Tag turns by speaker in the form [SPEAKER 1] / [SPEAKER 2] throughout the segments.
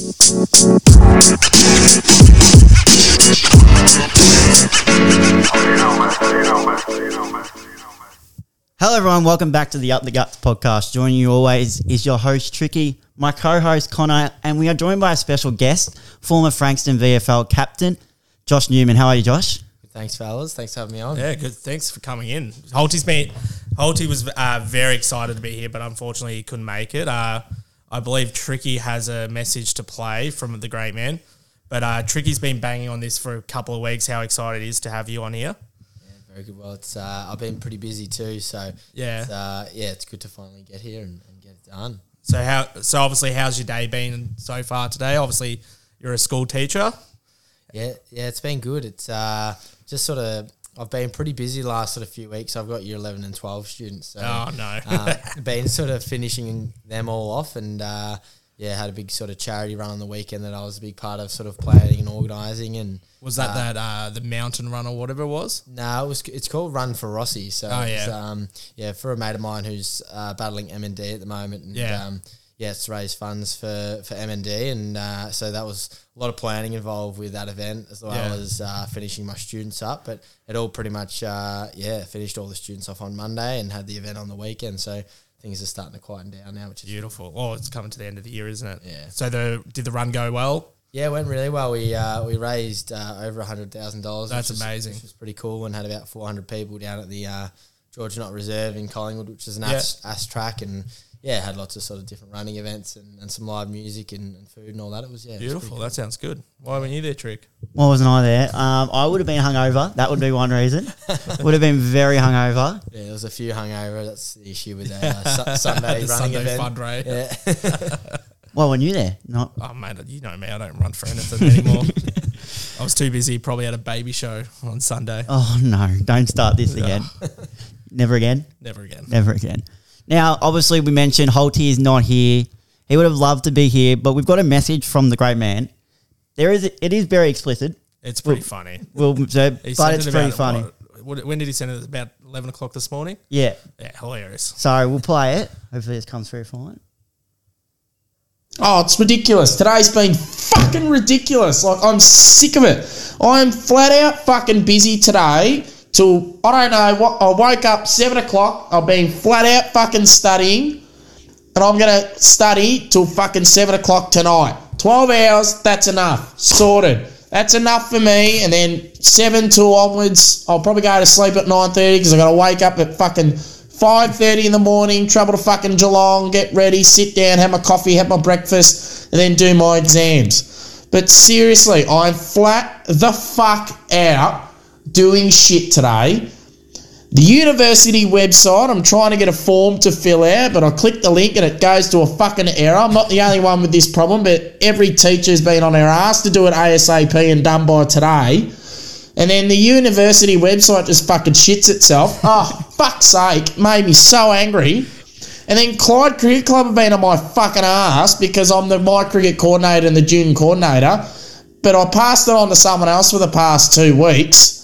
[SPEAKER 1] Hello, everyone. Welcome back to the Up the Guts podcast. Joining you always is your host, Tricky, my co host, Connor, and we are joined by a special guest, former Frankston VFL captain, Josh Newman. How are you, Josh?
[SPEAKER 2] Thanks, fellas. Thanks for having me on.
[SPEAKER 3] Yeah, good. Thanks for coming in. Holty's been Holty was uh, very excited to be here, but unfortunately he couldn't make it. Uh, I believe Tricky has a message to play from the great man, but uh, Tricky's been banging on this for a couple of weeks. How excited he is to have you on here.
[SPEAKER 2] Very good. Well, it's uh, I've been pretty busy too, so
[SPEAKER 3] Yeah.
[SPEAKER 2] it's, uh, yeah, it's good to finally get here and, and get it done.
[SPEAKER 3] So how? So obviously, how's your day been so far today? Obviously, you're a school teacher.
[SPEAKER 2] Yeah, yeah, it's been good. It's uh, just sort of I've been pretty busy the last sort of few weeks. I've got year eleven and twelve students, so
[SPEAKER 3] Oh no.
[SPEAKER 2] uh, been sort of finishing them all off, and uh, yeah, had a big sort of charity run on the weekend that I was a big part of, sort of planning and organising, and
[SPEAKER 3] was that that uh, the mountain run or whatever it was?
[SPEAKER 2] No, it was. It's called Run for Rossi. So,
[SPEAKER 3] Oh, yeah.
[SPEAKER 2] um, yeah, for a mate of mine who's uh, battling MND at the moment. And,
[SPEAKER 3] Yeah.
[SPEAKER 2] um, yeah, it's to raise funds for for MND, and uh, so that was a lot of planning involved with that event, as well
[SPEAKER 3] Yeah.
[SPEAKER 2] as uh, finishing my students up. But it all pretty much, uh, yeah, finished all the students off on Monday and had the event on the weekend. So things are starting to quieten down now, which is
[SPEAKER 3] Beautiful. Oh, it's coming to the end of the year, isn't it?
[SPEAKER 2] Yeah.
[SPEAKER 3] So the did the run go well?
[SPEAKER 2] Yeah, it went really well. We uh, we raised uh, over hundred thousand dollars.
[SPEAKER 3] That's
[SPEAKER 2] was-
[SPEAKER 3] amazing.
[SPEAKER 2] Which was pretty cool, and had about four hundred people down at the uh, George Knott Reserve in Collingwood, which is an
[SPEAKER 3] Yeah.
[SPEAKER 2] ass, ass track, and yeah, had lots of sort of different running events and, and some live music and, and food and all that. It was yeah, it was
[SPEAKER 3] Beautiful.
[SPEAKER 2] pretty
[SPEAKER 3] That sounds good. Why weren't you there, Trick?
[SPEAKER 1] Why wasn't I there? Um, I would have been hungover. That would be one reason. would have been very hungover.
[SPEAKER 2] Yeah, there was a few hungover. That's the issue with that uh, su- Sunday
[SPEAKER 3] The
[SPEAKER 2] running
[SPEAKER 3] Sunday
[SPEAKER 2] event.
[SPEAKER 3] fun rate.
[SPEAKER 2] Yeah.
[SPEAKER 1] Why weren't you there? Not.
[SPEAKER 3] Oh mate, you know me. I don't run for anything anymore. I was too busy. Probably had a baby show on Sunday.
[SPEAKER 1] Oh no! Don't start this again. Never again.
[SPEAKER 3] Never again.
[SPEAKER 1] Never again. Now, obviously, we mentioned Holty is not here. He would have loved to be here, but we've got a message from the great man. There is, it is very explicit.
[SPEAKER 3] It's pretty
[SPEAKER 1] Well,
[SPEAKER 3] funny.
[SPEAKER 1] Well, so,
[SPEAKER 3] He
[SPEAKER 1] but
[SPEAKER 3] sent
[SPEAKER 1] it's
[SPEAKER 3] it
[SPEAKER 1] pretty
[SPEAKER 3] about,
[SPEAKER 1] funny.
[SPEAKER 3] what- what- when did he send it? About eleven o'clock this morning.
[SPEAKER 1] Yeah.
[SPEAKER 3] Yeah, hilarious.
[SPEAKER 1] So we'll play it. Hopefully, this comes through fine.
[SPEAKER 4] Oh, it's ridiculous. Today's been fucking ridiculous. Like, I'm sick of it. I'm flat out fucking busy today till, I don't know what, I woke up 7 o'clock. I've been flat out fucking studying. And I'm to study till fucking 7 o'clock tonight. 12 hours, that's enough. Sorted. That's enough for me. And then 7 till onwards, I'll probably go to sleep at 9.30 because i got to wake up at fucking 5.30 in the morning, travel to fucking Geelong, get ready, sit down, have my coffee, have my breakfast, and then do my exams. But seriously, I'm flat the fuck out doing shit today. The university website, I'm trying to get a form to fill out, but I click the link and it goes to a fucking error. I'm not the only one with this problem, but every teacher's been on their ass to do it ASAP and done by today. And then the university website just fucking shits itself. Oh, fuck's sake. Made me so angry. And then Clyde Cricket Club have been on my fucking ass because I'm the my cricket coordinator and the junior coordinator. But I passed it on to someone else for the past two weeks.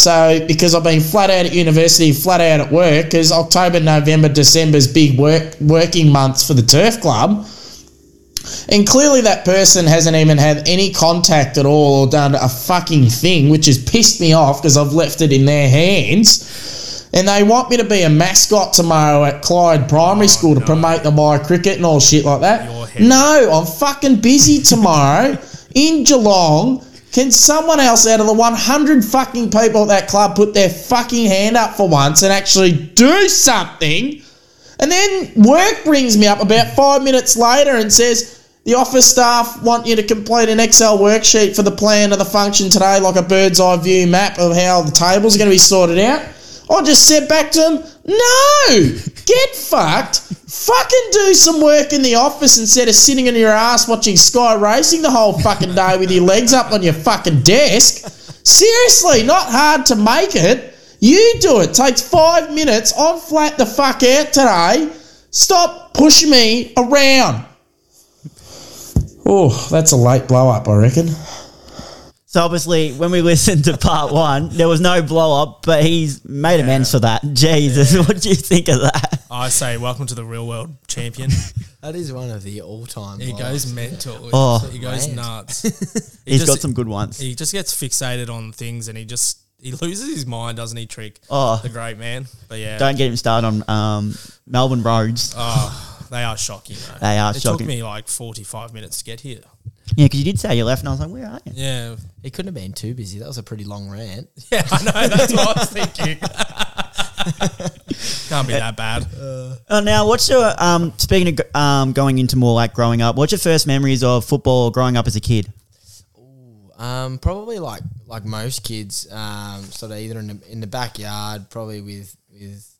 [SPEAKER 4] So because I've been flat out at university, flat out at work, because October, November, December's big work working months for the turf club. And clearly that person hasn't even had any contact at all or done a fucking thing, which has pissed me off because I've left it in their hands. And they want me to be a mascot tomorrow at Clyde Primary oh, School to promote the My Cricket and all shit like that. No, I'm fucking busy tomorrow in Geelong. Can someone else out of the 100 fucking people at that club put their fucking hand up for once and actually do something? And then work rings me up about five minutes later and says, the office staff want you to complete an Excel worksheet for the plan of the function today, like a bird's eye view map of how the tables are going to be sorted out. I just said back to them, no, get fucked. Fucking do some work in the office instead of sitting on your ass watching Sky Racing the whole fucking day with your legs up on your fucking desk. Seriously, not hard to make it. You do it. Takes five minutes. I'm flat the fuck out today. Stop pushing me around. Oh, that's a late blow up, I reckon.
[SPEAKER 1] So obviously, when we listened to part one, there was no blow up, but he's made amends for that. Jesus, what do you think of that?
[SPEAKER 3] I say, welcome to the real world, champion.
[SPEAKER 2] That is one of the all-time.
[SPEAKER 3] He
[SPEAKER 2] highs.
[SPEAKER 3] goes mental.
[SPEAKER 1] Oh.
[SPEAKER 3] he goes
[SPEAKER 2] Man.
[SPEAKER 3] nuts. He
[SPEAKER 1] He's
[SPEAKER 3] just-
[SPEAKER 1] got some good ones.
[SPEAKER 3] He just gets fixated on things, and he just he loses his mind, doesn't he? Trick.
[SPEAKER 1] Oh.
[SPEAKER 3] the great man. But yeah,
[SPEAKER 1] Don't get him started on um, Melbourne roads.
[SPEAKER 3] oh, they are shocking. Though.
[SPEAKER 1] They are
[SPEAKER 3] it
[SPEAKER 1] shocking.
[SPEAKER 3] took me like forty five minutes to get here.
[SPEAKER 1] Yeah, because you did say you left, and I was like, where are you?
[SPEAKER 3] Yeah,
[SPEAKER 2] He couldn't have been too busy. That was a pretty long rant.
[SPEAKER 3] yeah, I know. That's what I was thinking. Can't be that bad.
[SPEAKER 1] Uh, now, what's your um, speaking of um, going into more like growing up? What's your first memories of football or growing up as a kid?
[SPEAKER 2] Um, probably like like most kids, um, sort of either in the in the backyard, probably with with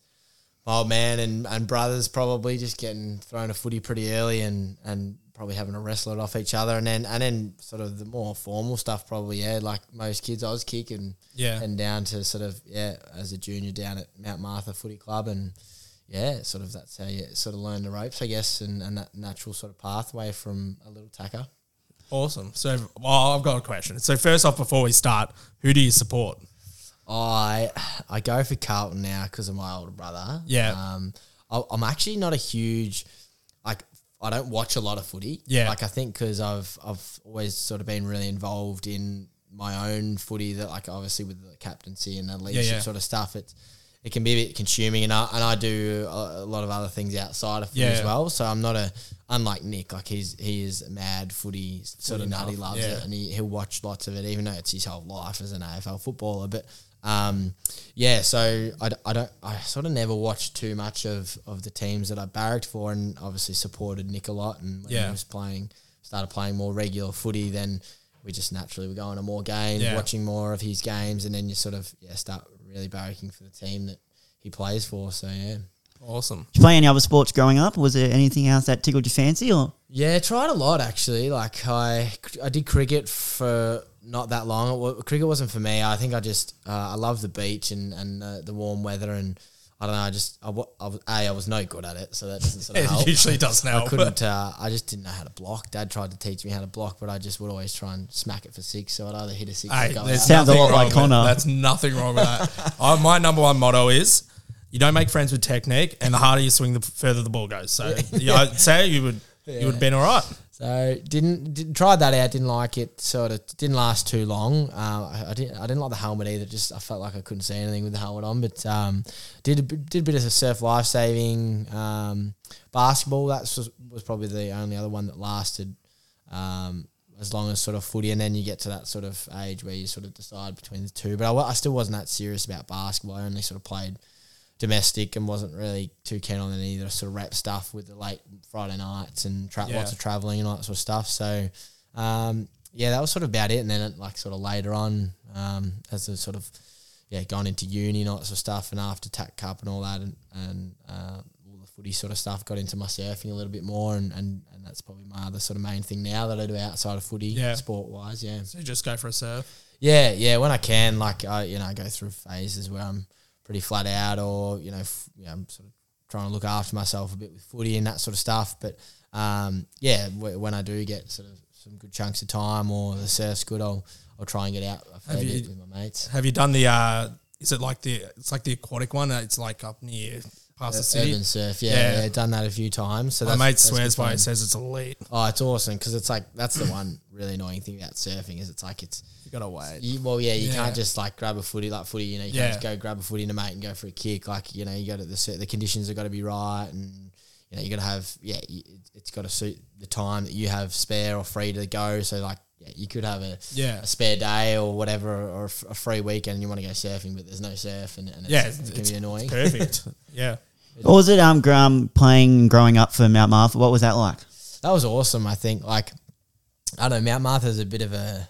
[SPEAKER 2] my old man and, and brothers, probably just getting thrown a footy pretty early and, and probably having to wrestle it off each other, and then and then sort of the more formal stuff, probably yeah, like most kids, I was kicking
[SPEAKER 3] Yeah.
[SPEAKER 2] and down to sort of yeah as a junior down at Mount Martha Footy Club and. Yeah, sort of that's how you sort of learn the ropes, I guess, and, and that natural sort of pathway from a little tacker.
[SPEAKER 3] Awesome. So, well, I've got a question. So, first off, before we start, who do you support?
[SPEAKER 2] I I go for Carlton now because of my older brother.
[SPEAKER 3] Yeah.
[SPEAKER 2] Um, I, I'm actually not a huge. I don't watch a lot of footy.
[SPEAKER 3] Yeah.
[SPEAKER 2] Like I think because I've I've always sort of been really involved in my own footy. That like obviously with the captaincy and the leadership
[SPEAKER 3] yeah.
[SPEAKER 2] sort of stuff. It's it can be a bit consuming, and I and I do a, a lot of other things outside of footy
[SPEAKER 3] Yeah.
[SPEAKER 2] as well. So I'm not a unlike Nick. Like he's he is mad footy sort
[SPEAKER 3] Footy
[SPEAKER 2] of nut. He loves
[SPEAKER 3] yeah.
[SPEAKER 2] it, and he he'll watch lots of it, even though it's his whole life as an AFL footballer. But um, yeah, so I, d- I don't I sort of never watched too much of of the teams that I barracked for, and obviously supported Nick a lot. And when
[SPEAKER 3] Yeah.
[SPEAKER 2] he was playing, started playing more regular footy, then we just naturally were going to more games,
[SPEAKER 3] Yeah.
[SPEAKER 2] watching more of his games, and then you sort of yeah start really barracking for the team that he plays for. So yeah.
[SPEAKER 3] Awesome.
[SPEAKER 1] Did you play any other sports growing up? Was there anything else that tickled your fancy? Or
[SPEAKER 2] Yeah, tried a lot actually. Like I, I did cricket for not that long. It cricket wasn't for me. I think I just uh, I love the beach and and uh, the warm weather and I don't know. I just I, I was a I was no good at it, so that doesn't sort of
[SPEAKER 3] It
[SPEAKER 2] help.
[SPEAKER 3] usually doesn't help.
[SPEAKER 2] I couldn't. Uh, I just didn't know how to block. Dad tried to teach me how to block, but I just would always try and smack it for six. So I'd either hit a six
[SPEAKER 3] Hey,
[SPEAKER 2] or go
[SPEAKER 3] there's
[SPEAKER 2] out.
[SPEAKER 1] Sounds a lot like
[SPEAKER 3] wrong
[SPEAKER 1] Connor.
[SPEAKER 3] That's nothing wrong with that. I, my number one motto is you don't make friends with technique, and the harder you swing, the further the ball goes. So, yeah, I'd say you would you would have been all right.
[SPEAKER 2] So didn't, didn't tried that out. Didn't like it. Sort of didn't last too long. Uh, I, I didn't. I didn't like the helmet either. Just I felt like I couldn't see anything with the helmet on. But um, did a, bit- did a bit of surf life saving. Um, basketball. That was, was probably the only other one that lasted. Um, as long as sort of footy, and then you get to that sort of age where you sort of decide between the two. But I, I still wasn't that serious about basketball. I only sort of played domestic and wasn't really too keen on any of the sort of rap stuff with the late Friday nights and tra-
[SPEAKER 3] Yeah.
[SPEAKER 2] lots of traveling and all that sort of stuff. So, um, yeah, that was sort of about it. And then, it, like, sort of later on, um, as a sort of, yeah, gone into uni and all that sort of stuff, and after TAC Cup and all that, and, and uh, all the footy sort of stuff, got into my surfing a little bit more. And, and, and that's probably my other sort of main thing now that I do outside of footy,
[SPEAKER 3] Yeah.
[SPEAKER 2] sport wise. Yeah.
[SPEAKER 3] So you just go for a surf.
[SPEAKER 2] Yeah, yeah. When I can, like I, you know, I go through phases where I'm pretty flat out, or you know, f- you know, I'm sort of trying to look after myself a bit with footy and that sort of stuff. But um, yeah, w- when I do get sort of some good chunks of time, or the surf's good, I'll I'll try and get out a fair
[SPEAKER 3] Have
[SPEAKER 2] bit
[SPEAKER 3] you-
[SPEAKER 2] with my mates.
[SPEAKER 3] Have you done the? uh Is it like the? It's like the aquatic one. It's like up near past the city.
[SPEAKER 2] URBNSURF, yeah,
[SPEAKER 3] Yeah.
[SPEAKER 2] yeah, done that a few times. So
[SPEAKER 3] My
[SPEAKER 2] that's,
[SPEAKER 3] mate
[SPEAKER 2] that's
[SPEAKER 3] swears
[SPEAKER 2] good
[SPEAKER 3] by
[SPEAKER 2] fun.
[SPEAKER 3] it. Says it's elite.
[SPEAKER 2] Oh, it's awesome because it's like that's the one really annoying thing about surfing is it's like it's
[SPEAKER 3] You gotta wait.
[SPEAKER 2] You, well, yeah, you
[SPEAKER 3] Yeah.
[SPEAKER 2] can't just like grab a footy like footy. You know, you
[SPEAKER 3] Yeah.
[SPEAKER 2] can't just go grab a footy in a mate and go for a kick. Like you know, you got to the cer- the conditions have got to be right, and you know you got to have yeah, you, it's got to suit the time that you have spare or free to go. So like yeah, you could have a
[SPEAKER 3] Yeah.
[SPEAKER 2] a spare day or whatever or a f- a free weekend and you want to go surfing, but there's no surf and, and it's,
[SPEAKER 3] Yeah,
[SPEAKER 2] it can
[SPEAKER 3] it's
[SPEAKER 2] be annoying.
[SPEAKER 3] perfect. yeah.
[SPEAKER 1] What was it? Um, Graham playing growing up for Mount Martha. What was that like?
[SPEAKER 2] That was awesome. I think like I don't know Mount Martha is a bit of a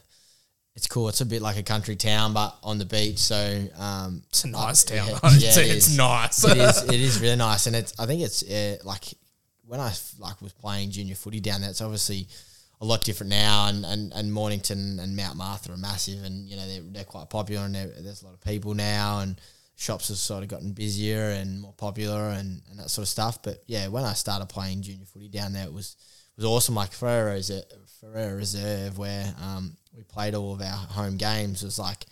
[SPEAKER 2] it's cool. It's a bit like a country town, but on the beach. So um,
[SPEAKER 3] It's a nice town.
[SPEAKER 2] yeah,
[SPEAKER 3] I'd
[SPEAKER 2] yeah,
[SPEAKER 3] say
[SPEAKER 2] it
[SPEAKER 3] it's nice.
[SPEAKER 2] it is. It is really nice, and it's. I think it's uh, like when I like was playing junior footy down there. It's obviously a lot different now, and, and, and Mornington and Mount Martha are massive, and you know they're, they're quite popular, and there's a lot of people now, and shops have sort of gotten busier and more popular, and, and that sort of stuff. But yeah, when I started playing junior footy down there, it was was awesome. Like Ferrera Reserve, Ferrera Reserve, where um, we played all of our home games, it was like,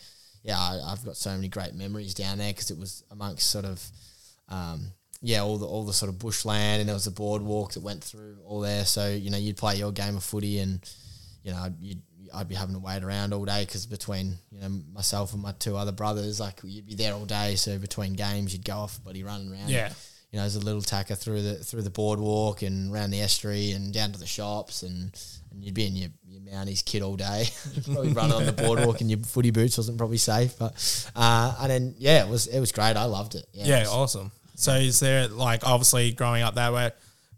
[SPEAKER 2] yeah, I, I've got so many great memories down there because it was amongst sort of um, yeah, all the all the sort of bushland, and there was a boardwalk that went through all there. So you know, you'd play your game of footy, and you know, you'd, I'd be having to wait around all day because between you know myself and my two other brothers, like you'd be there all day. So between games, you'd go off, buddy, running around.
[SPEAKER 3] Yeah.
[SPEAKER 2] You know, as a little tacker through the through the boardwalk and around the estuary and down to the shops and and you'd be in your, your Mounties kit all day, probably running on the boardwalk in your footy boots wasn't probably safe, but uh, and then yeah, it was it was great. I loved it. Yeah, it was-
[SPEAKER 3] awesome. So is there like obviously growing up that way,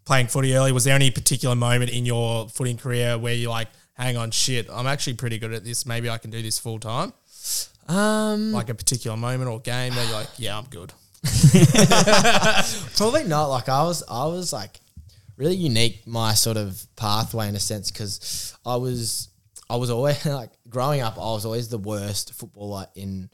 [SPEAKER 3] playing footy early? Was there any particular moment in your footing career where you like, hang on, shit, I'm actually pretty good at this. Maybe I can do this full time.
[SPEAKER 2] Um,
[SPEAKER 3] Like a particular moment or game that you're like, yeah, I'm good.
[SPEAKER 2] Probably not. Like I was, I was like really unique. My sort of pathway in a sense because I was, I was always like growing up. I was always the worst footballer in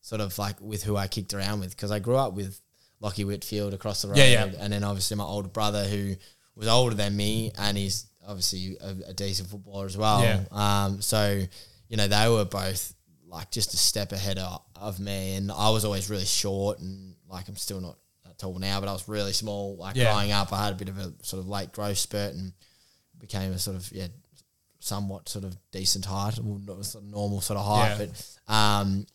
[SPEAKER 2] sort of like with who I kicked around with because I grew up with Lachie Whitfield across the road,
[SPEAKER 3] Yeah, yeah.
[SPEAKER 2] and then obviously my older brother who was older than me and he's obviously a, a decent footballer as well.
[SPEAKER 3] Yeah.
[SPEAKER 2] Um, so you know they were both like just a step ahead of, of me, and I was always really short and like I'm still not that tall now, but I was really small. Like
[SPEAKER 3] Yeah.
[SPEAKER 2] growing up, I had a bit of a sort of late growth spurt and became a sort of yeah somewhat sort of decent height, not a normal sort of height,
[SPEAKER 3] Yeah.
[SPEAKER 2] but um,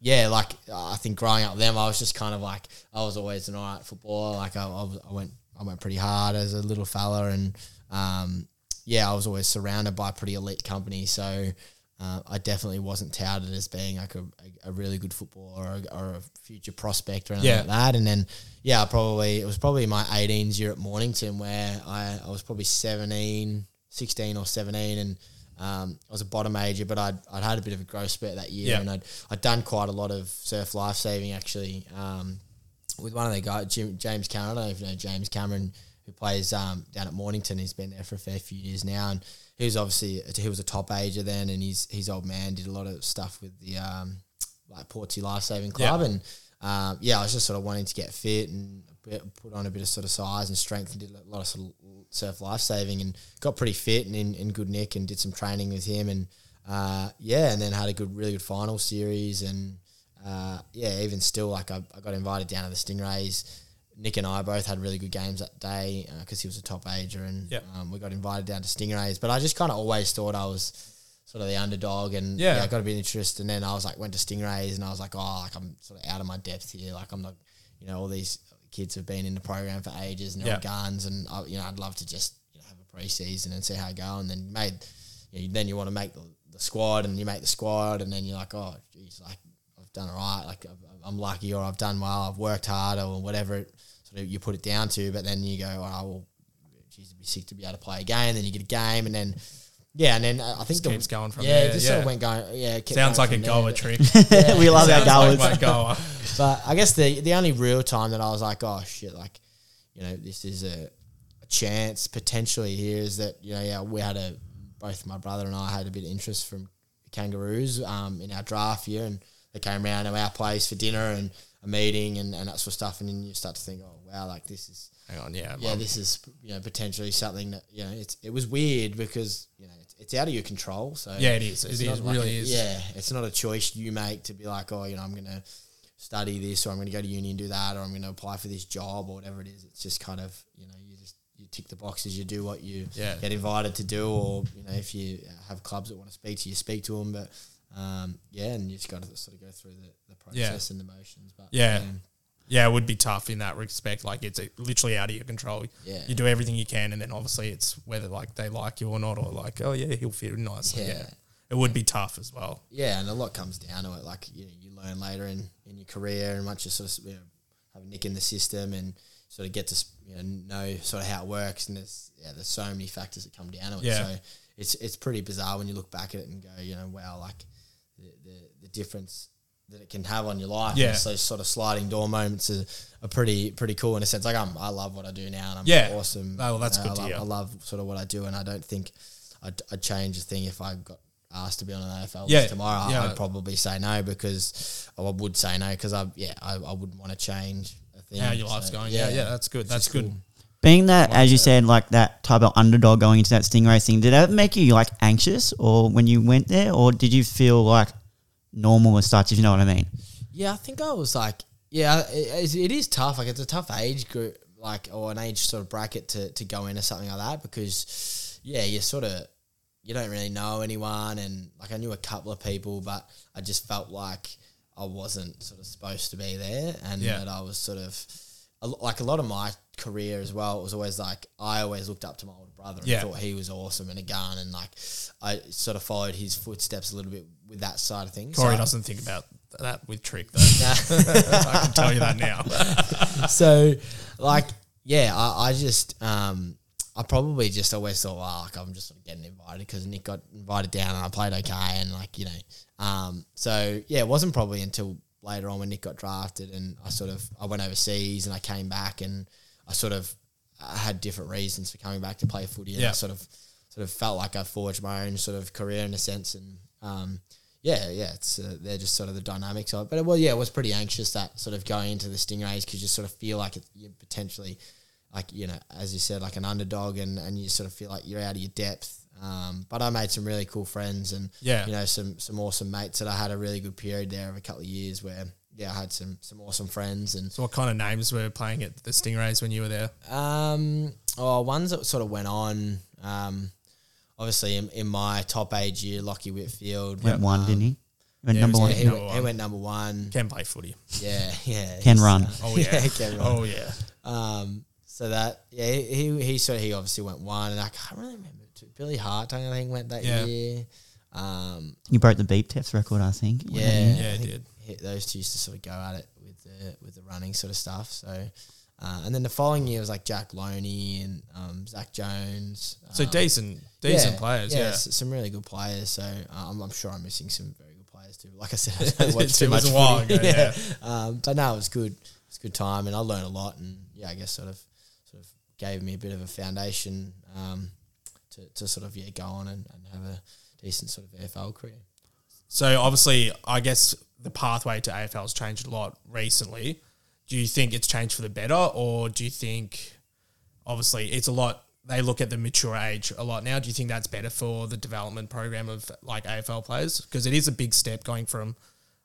[SPEAKER 2] yeah, like I think growing up with them, I was just kind of like I was always an alright footballer. Like I, I, was, I went I went pretty hard as a little fella, and um, yeah, I was always surrounded by pretty elite company. So uh, I definitely wasn't touted as being like a, a, really good footballer or a, or a future prospect or anything
[SPEAKER 3] Yeah.
[SPEAKER 2] like that. And then yeah, I probably it was probably my 18s year at Mornington where I, I was probably 17, 16 or 17 and um, I was a bottom major, but I'd, I'd had a bit of a growth spurt that year
[SPEAKER 3] Yeah.
[SPEAKER 2] and I'd, I'd done quite a lot of surf life saving actually um, with one of the guys, Jim, James Cameron. I don't know if you know James Cameron, who plays um, down at Mornington. He's been there for a fair few years now, and he was obviously he was a top ager then, and his his old man did a lot of stuff with the um, like Portsea Life Saving Club,
[SPEAKER 3] Yeah.
[SPEAKER 2] and um, yeah, I was just sort of wanting to get fit and put on a bit of sort of size and strength, and did a lot of sort of surf life saving, and got pretty fit and in, in good nick, and did some training with him, and uh, yeah, and then had a good really good final series, and uh, yeah, even still, like I, I got invited down to the Stingrays. Nick and I both had really good games that day because he was a top ager, and
[SPEAKER 3] Yep.
[SPEAKER 2] um, we got invited down to Stingrays. But I just kind of always thought I was sort of the underdog, and
[SPEAKER 3] Yeah.
[SPEAKER 2] yeah, I got a bit of interest. And then I was like, went to Stingrays, and I was like, oh, like I'm sort of out of my depth here. Like I'm not, you know, all these kids have been in the program for ages and they're
[SPEAKER 3] Yeah.
[SPEAKER 2] guns, and I, you know, I'd love to just you know, have a preseason and see how I go. And then made, you know, then you want to make the, the squad, and you make the squad, and then you're like, oh, geez, like I've done all right. Like I've- I'm lucky, or I've done well. I've worked hard, or whatever it, sort of you put it down to. But then you go, oh, well, geez, it'd be sick to be able to play a game. Then you get a game, and then yeah, and then uh, I think
[SPEAKER 3] Just
[SPEAKER 2] the-
[SPEAKER 3] keeps going from
[SPEAKER 2] yeah,
[SPEAKER 3] there,
[SPEAKER 2] it just sort of went going. Yeah, kept
[SPEAKER 3] Sounds like a
[SPEAKER 2] there,
[SPEAKER 3] goer trick.
[SPEAKER 1] we love our goers.
[SPEAKER 3] like goer.
[SPEAKER 2] but I guess the the only real time that I was like, oh shit, like you know, this is a, a chance potentially here is that you know, yeah, we had a both my brother and I had a bit of interest from Kangaroos um, in our draft year, and they came around to our place for dinner and a meeting and, and that sort of stuff, and then you start to think, oh wow, like this is
[SPEAKER 3] Hang on, yeah.
[SPEAKER 2] yeah,
[SPEAKER 3] mum.
[SPEAKER 2] this is you know potentially something that you know it's it was weird because you know it's, it's out of your control. So
[SPEAKER 3] Yeah, it is.
[SPEAKER 2] it's
[SPEAKER 3] It
[SPEAKER 2] like
[SPEAKER 3] really
[SPEAKER 2] a-
[SPEAKER 3] is.
[SPEAKER 2] Yeah, it's not a choice you make to be like, oh, you know, I'm gonna study this or I'm gonna go to uni and do that or I'm gonna apply for this job or whatever it is. It's just kind of you know you just you tick the boxes, you do what you
[SPEAKER 3] Yeah.
[SPEAKER 2] get invited to do, or you know if you have clubs that want to speak to you, speak to them. But um, yeah, and you just got to sort of go through the, the
[SPEAKER 3] Yeah.
[SPEAKER 2] process and the motions. But
[SPEAKER 3] Yeah.
[SPEAKER 2] um,
[SPEAKER 3] Yeah, it would be tough in that respect. Like it's uh, literally out of your control.
[SPEAKER 2] Yeah.
[SPEAKER 3] You do everything you can, and then obviously it's whether like they like you or not, or like oh yeah, he'll fit nicely.
[SPEAKER 2] Yeah.
[SPEAKER 3] Yeah. It would be tough as well.
[SPEAKER 2] yeah, and a lot comes down to it. Like you know, you learn later in, in your career, and once you sort of you know, have a nick in the system and sort of get to you know know sort of how it works, and there's yeah, there's so many factors that come down to it.
[SPEAKER 3] Yeah.
[SPEAKER 2] So it's it's pretty bizarre when you look back at it and go, you know, wow, like the the, the difference that it can have on your life.
[SPEAKER 3] Yeah.
[SPEAKER 2] And those sort of sliding door moments are, are pretty pretty cool in a sense. Like I'm, I love what I do now, and I'm
[SPEAKER 3] Yeah.
[SPEAKER 2] awesome.
[SPEAKER 3] Oh, well, that's
[SPEAKER 2] You
[SPEAKER 3] good
[SPEAKER 2] I
[SPEAKER 3] to
[SPEAKER 2] love,
[SPEAKER 3] hear.
[SPEAKER 2] I love sort of what I do, and I don't think I'd, I'd change a thing if I got asked to be on an AFL
[SPEAKER 3] Yeah,
[SPEAKER 2] list tomorrow.
[SPEAKER 3] yeah.
[SPEAKER 2] I'd probably say no because oh, I would say no because I yeah I, I wouldn't want to change a thing.
[SPEAKER 3] How your life's
[SPEAKER 2] So,
[SPEAKER 3] going. Yeah, yeah, that's good. That's good.
[SPEAKER 2] cool.
[SPEAKER 1] Being that, as you said, like that type of underdog going into that stingray thing, did that make you like anxious, or when you went there, or did you feel like normal as such? If you know what I mean?
[SPEAKER 2] Yeah, I think I was like Yeah, it, it is tough. Like it's a tough age group, like or an age sort of bracket to, to go into something like that because yeah, you sort of you don't really know anyone, and like I knew a couple of people, but I just felt like I wasn't sort of supposed to be there, and
[SPEAKER 3] Yeah.
[SPEAKER 2] that I was sort of a like a lot of my career as well. It was always like I always looked up to my older brother and
[SPEAKER 3] Yeah.
[SPEAKER 2] thought he was awesome and a gun, and like I sort of followed his footsteps a little bit with that side of things.
[SPEAKER 3] Corey
[SPEAKER 2] So-
[SPEAKER 3] doesn't think about that with trick though. I can tell you that now.
[SPEAKER 2] so like yeah I, I just um I probably just always thought well like I'm just sort of getting invited because Nick got invited down and I played okay and like you know um so yeah it wasn't probably until later on when Nick got drafted and I sort of I went overseas and I came back and I sort of I had different reasons for coming back to play footy and
[SPEAKER 3] Yeah.
[SPEAKER 2] I sort of sort of felt like I forged my own sort of career in a sense and um yeah, yeah, it's uh, they're just sort of the dynamics of it. But it was yeah, it was pretty anxious that sort of going into the Stingrays because you sort of feel like it, you're potentially like you know, as you said, like an underdog, and and you sort of feel like you're out of your depth. Um, but I made some really cool friends, and
[SPEAKER 3] Yeah.
[SPEAKER 2] you know, some some awesome mates that I had a really good period there of a couple of years where yeah, I had some some awesome friends and
[SPEAKER 3] So what kind of names were playing at the Stingrays when you were there?
[SPEAKER 2] um, oh, ones that sort of went on. Um, obviously in, in my top age year, Lachie Whitfield
[SPEAKER 1] Went one,
[SPEAKER 2] um,
[SPEAKER 1] didn't he? Went
[SPEAKER 3] yeah,
[SPEAKER 1] number
[SPEAKER 3] he
[SPEAKER 1] one.
[SPEAKER 3] was-
[SPEAKER 2] He,
[SPEAKER 3] Number
[SPEAKER 2] went, he went number one.
[SPEAKER 3] Can play footy.
[SPEAKER 2] Yeah, yeah.
[SPEAKER 1] Can run.
[SPEAKER 2] uh,
[SPEAKER 3] Oh yeah.
[SPEAKER 2] can run.
[SPEAKER 3] Oh yeah.
[SPEAKER 2] Um, so that yeah, he he, he sort of he obviously went one, and I can't really remember. Too. Billy Hartung, I think, went that
[SPEAKER 3] Yeah.
[SPEAKER 2] year. Um,
[SPEAKER 1] You broke the beep test record, I think.
[SPEAKER 2] yeah,
[SPEAKER 3] Yeah,
[SPEAKER 2] I
[SPEAKER 3] it
[SPEAKER 2] think
[SPEAKER 3] did.
[SPEAKER 2] he- those two used to sort of go at it with the with the running sort of stuff. So, uh, and then the following year was like Jack Lonie and um, Zak Jones.
[SPEAKER 3] So
[SPEAKER 2] um,
[SPEAKER 3] decent, decent
[SPEAKER 2] yeah,
[SPEAKER 3] players. Yeah.
[SPEAKER 2] s- some really good players. So uh, I'm, I'm sure I'm missing some very good players too. Like I said, I don't watch
[SPEAKER 3] It
[SPEAKER 2] too
[SPEAKER 3] was
[SPEAKER 2] much
[SPEAKER 3] a while
[SPEAKER 2] footy.
[SPEAKER 3] ago, yeah.
[SPEAKER 2] Um, but no, it was good. It was a good time, and I learned a lot. And yeah, I guess sort of sort of gave me a bit of a foundation um, to, to sort of yeah go on and, and have a decent sort of AFL career.
[SPEAKER 3] So obviously, I guess the pathway to AFL has changed a lot recently. Do you think it's changed for the better, or do you think, obviously, it's a lot? They look at the mature age a lot now. Do you think that's better for the development program of like AFL players? Because it is a big step going from,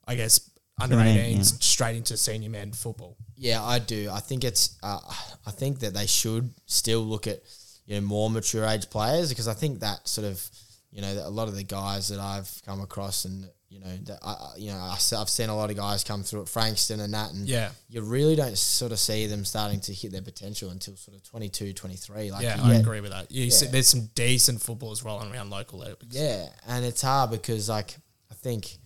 [SPEAKER 3] I guess, under
[SPEAKER 1] Right,
[SPEAKER 3] 18s
[SPEAKER 1] yeah.
[SPEAKER 3] straight into senior men football.
[SPEAKER 2] Yeah, I do. I think it's. Uh, I think that they should still look at you know more mature age players because I think that sort of you know a lot of the guys that I've come across and you know that I you know I've seen a lot of guys come through at Frankston and that and
[SPEAKER 3] Yeah.
[SPEAKER 2] you really don't sort of see them starting to hit their potential until sort of 22, 23. Like
[SPEAKER 3] yeah, I agree with that. You see,
[SPEAKER 2] Yeah.
[SPEAKER 3] there's some decent footballers rolling around local leagues.
[SPEAKER 2] Yeah, and it's hard because like I think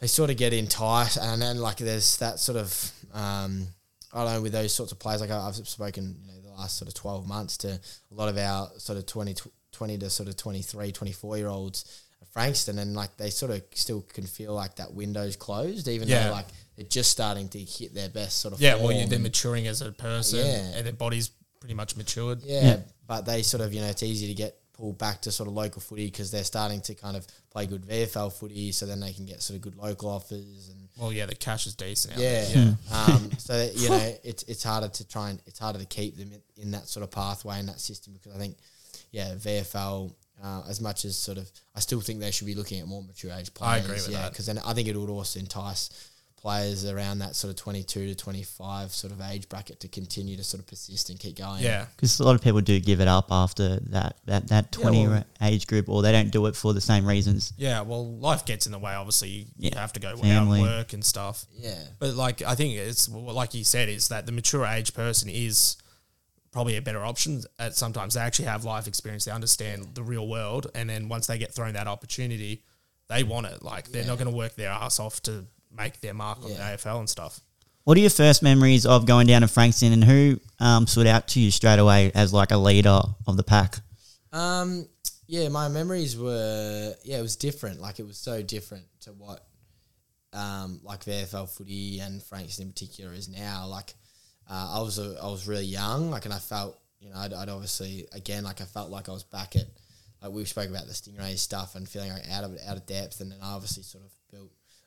[SPEAKER 2] they sort of get enticed, and then like there's that sort of um, I don't know with those sorts of players. Like I've spoken, you know, last sort of twelve months to a lot of our sort of 20, 20 to sort of 23, 24 year olds at Frankston, and like they sort of still can feel like that window's closed, even
[SPEAKER 3] Yeah.
[SPEAKER 2] though like they're just starting to hit their best sort of
[SPEAKER 3] Yeah, well,
[SPEAKER 2] form
[SPEAKER 3] you, they're maturing as a person,
[SPEAKER 2] Yeah.
[SPEAKER 3] and their body's pretty much matured.
[SPEAKER 2] yeah,
[SPEAKER 1] Yeah.
[SPEAKER 2] but they sort of, you know, it's easy to get pulled back to sort of local footy because they're starting to kind of play good VFL footy, so then they can get sort of good local offers and
[SPEAKER 3] Well, yeah, the cash is decent. Out
[SPEAKER 2] yeah, um, so that, you know, it's it's harder to try and it's harder to keep them in, in that sort of pathway and that system because I think, yeah, VFL. Uh, as much as sort of, I still think they should be looking at more mature age players.
[SPEAKER 3] I
[SPEAKER 2] players.
[SPEAKER 3] agree with
[SPEAKER 2] yeah,
[SPEAKER 3] that.
[SPEAKER 2] because then I think it would also entice players around that sort of twenty two to twenty five sort of age bracket to continue to sort of persist and keep going.
[SPEAKER 3] yeah.
[SPEAKER 1] Because a lot of people do give it up after that that, that 20
[SPEAKER 2] well-
[SPEAKER 1] age group, or they don't do it for the same reasons.
[SPEAKER 3] Yeah, well, life gets in the way. Obviously, you, you
[SPEAKER 1] Yeah.
[SPEAKER 3] have to go out
[SPEAKER 1] Family.
[SPEAKER 3] and work and stuff.
[SPEAKER 2] yeah,
[SPEAKER 3] But like, I think it's like you said, is that the mature age person is probably a better option. At sometimes they actually have life experience, they understand the real world, and then once they get thrown that opportunity, they want it. Like they're not going to work their ass off to make their mark on the AFL and stuff.
[SPEAKER 1] What are your first memories of going down to Frankston, and who um, stood out to you straight away as like a leader of the pack?
[SPEAKER 2] Um, yeah, my memories were yeah, it was different. Like it was so different to what um like AFL footy and Frankston in particular is now. Like uh, I was a, I was really young, like, and I felt you know I'd, I'd obviously again like I felt like I was back at like we spoke about the Stingrays stuff and feeling like out of it out of depth, and then I obviously sort of built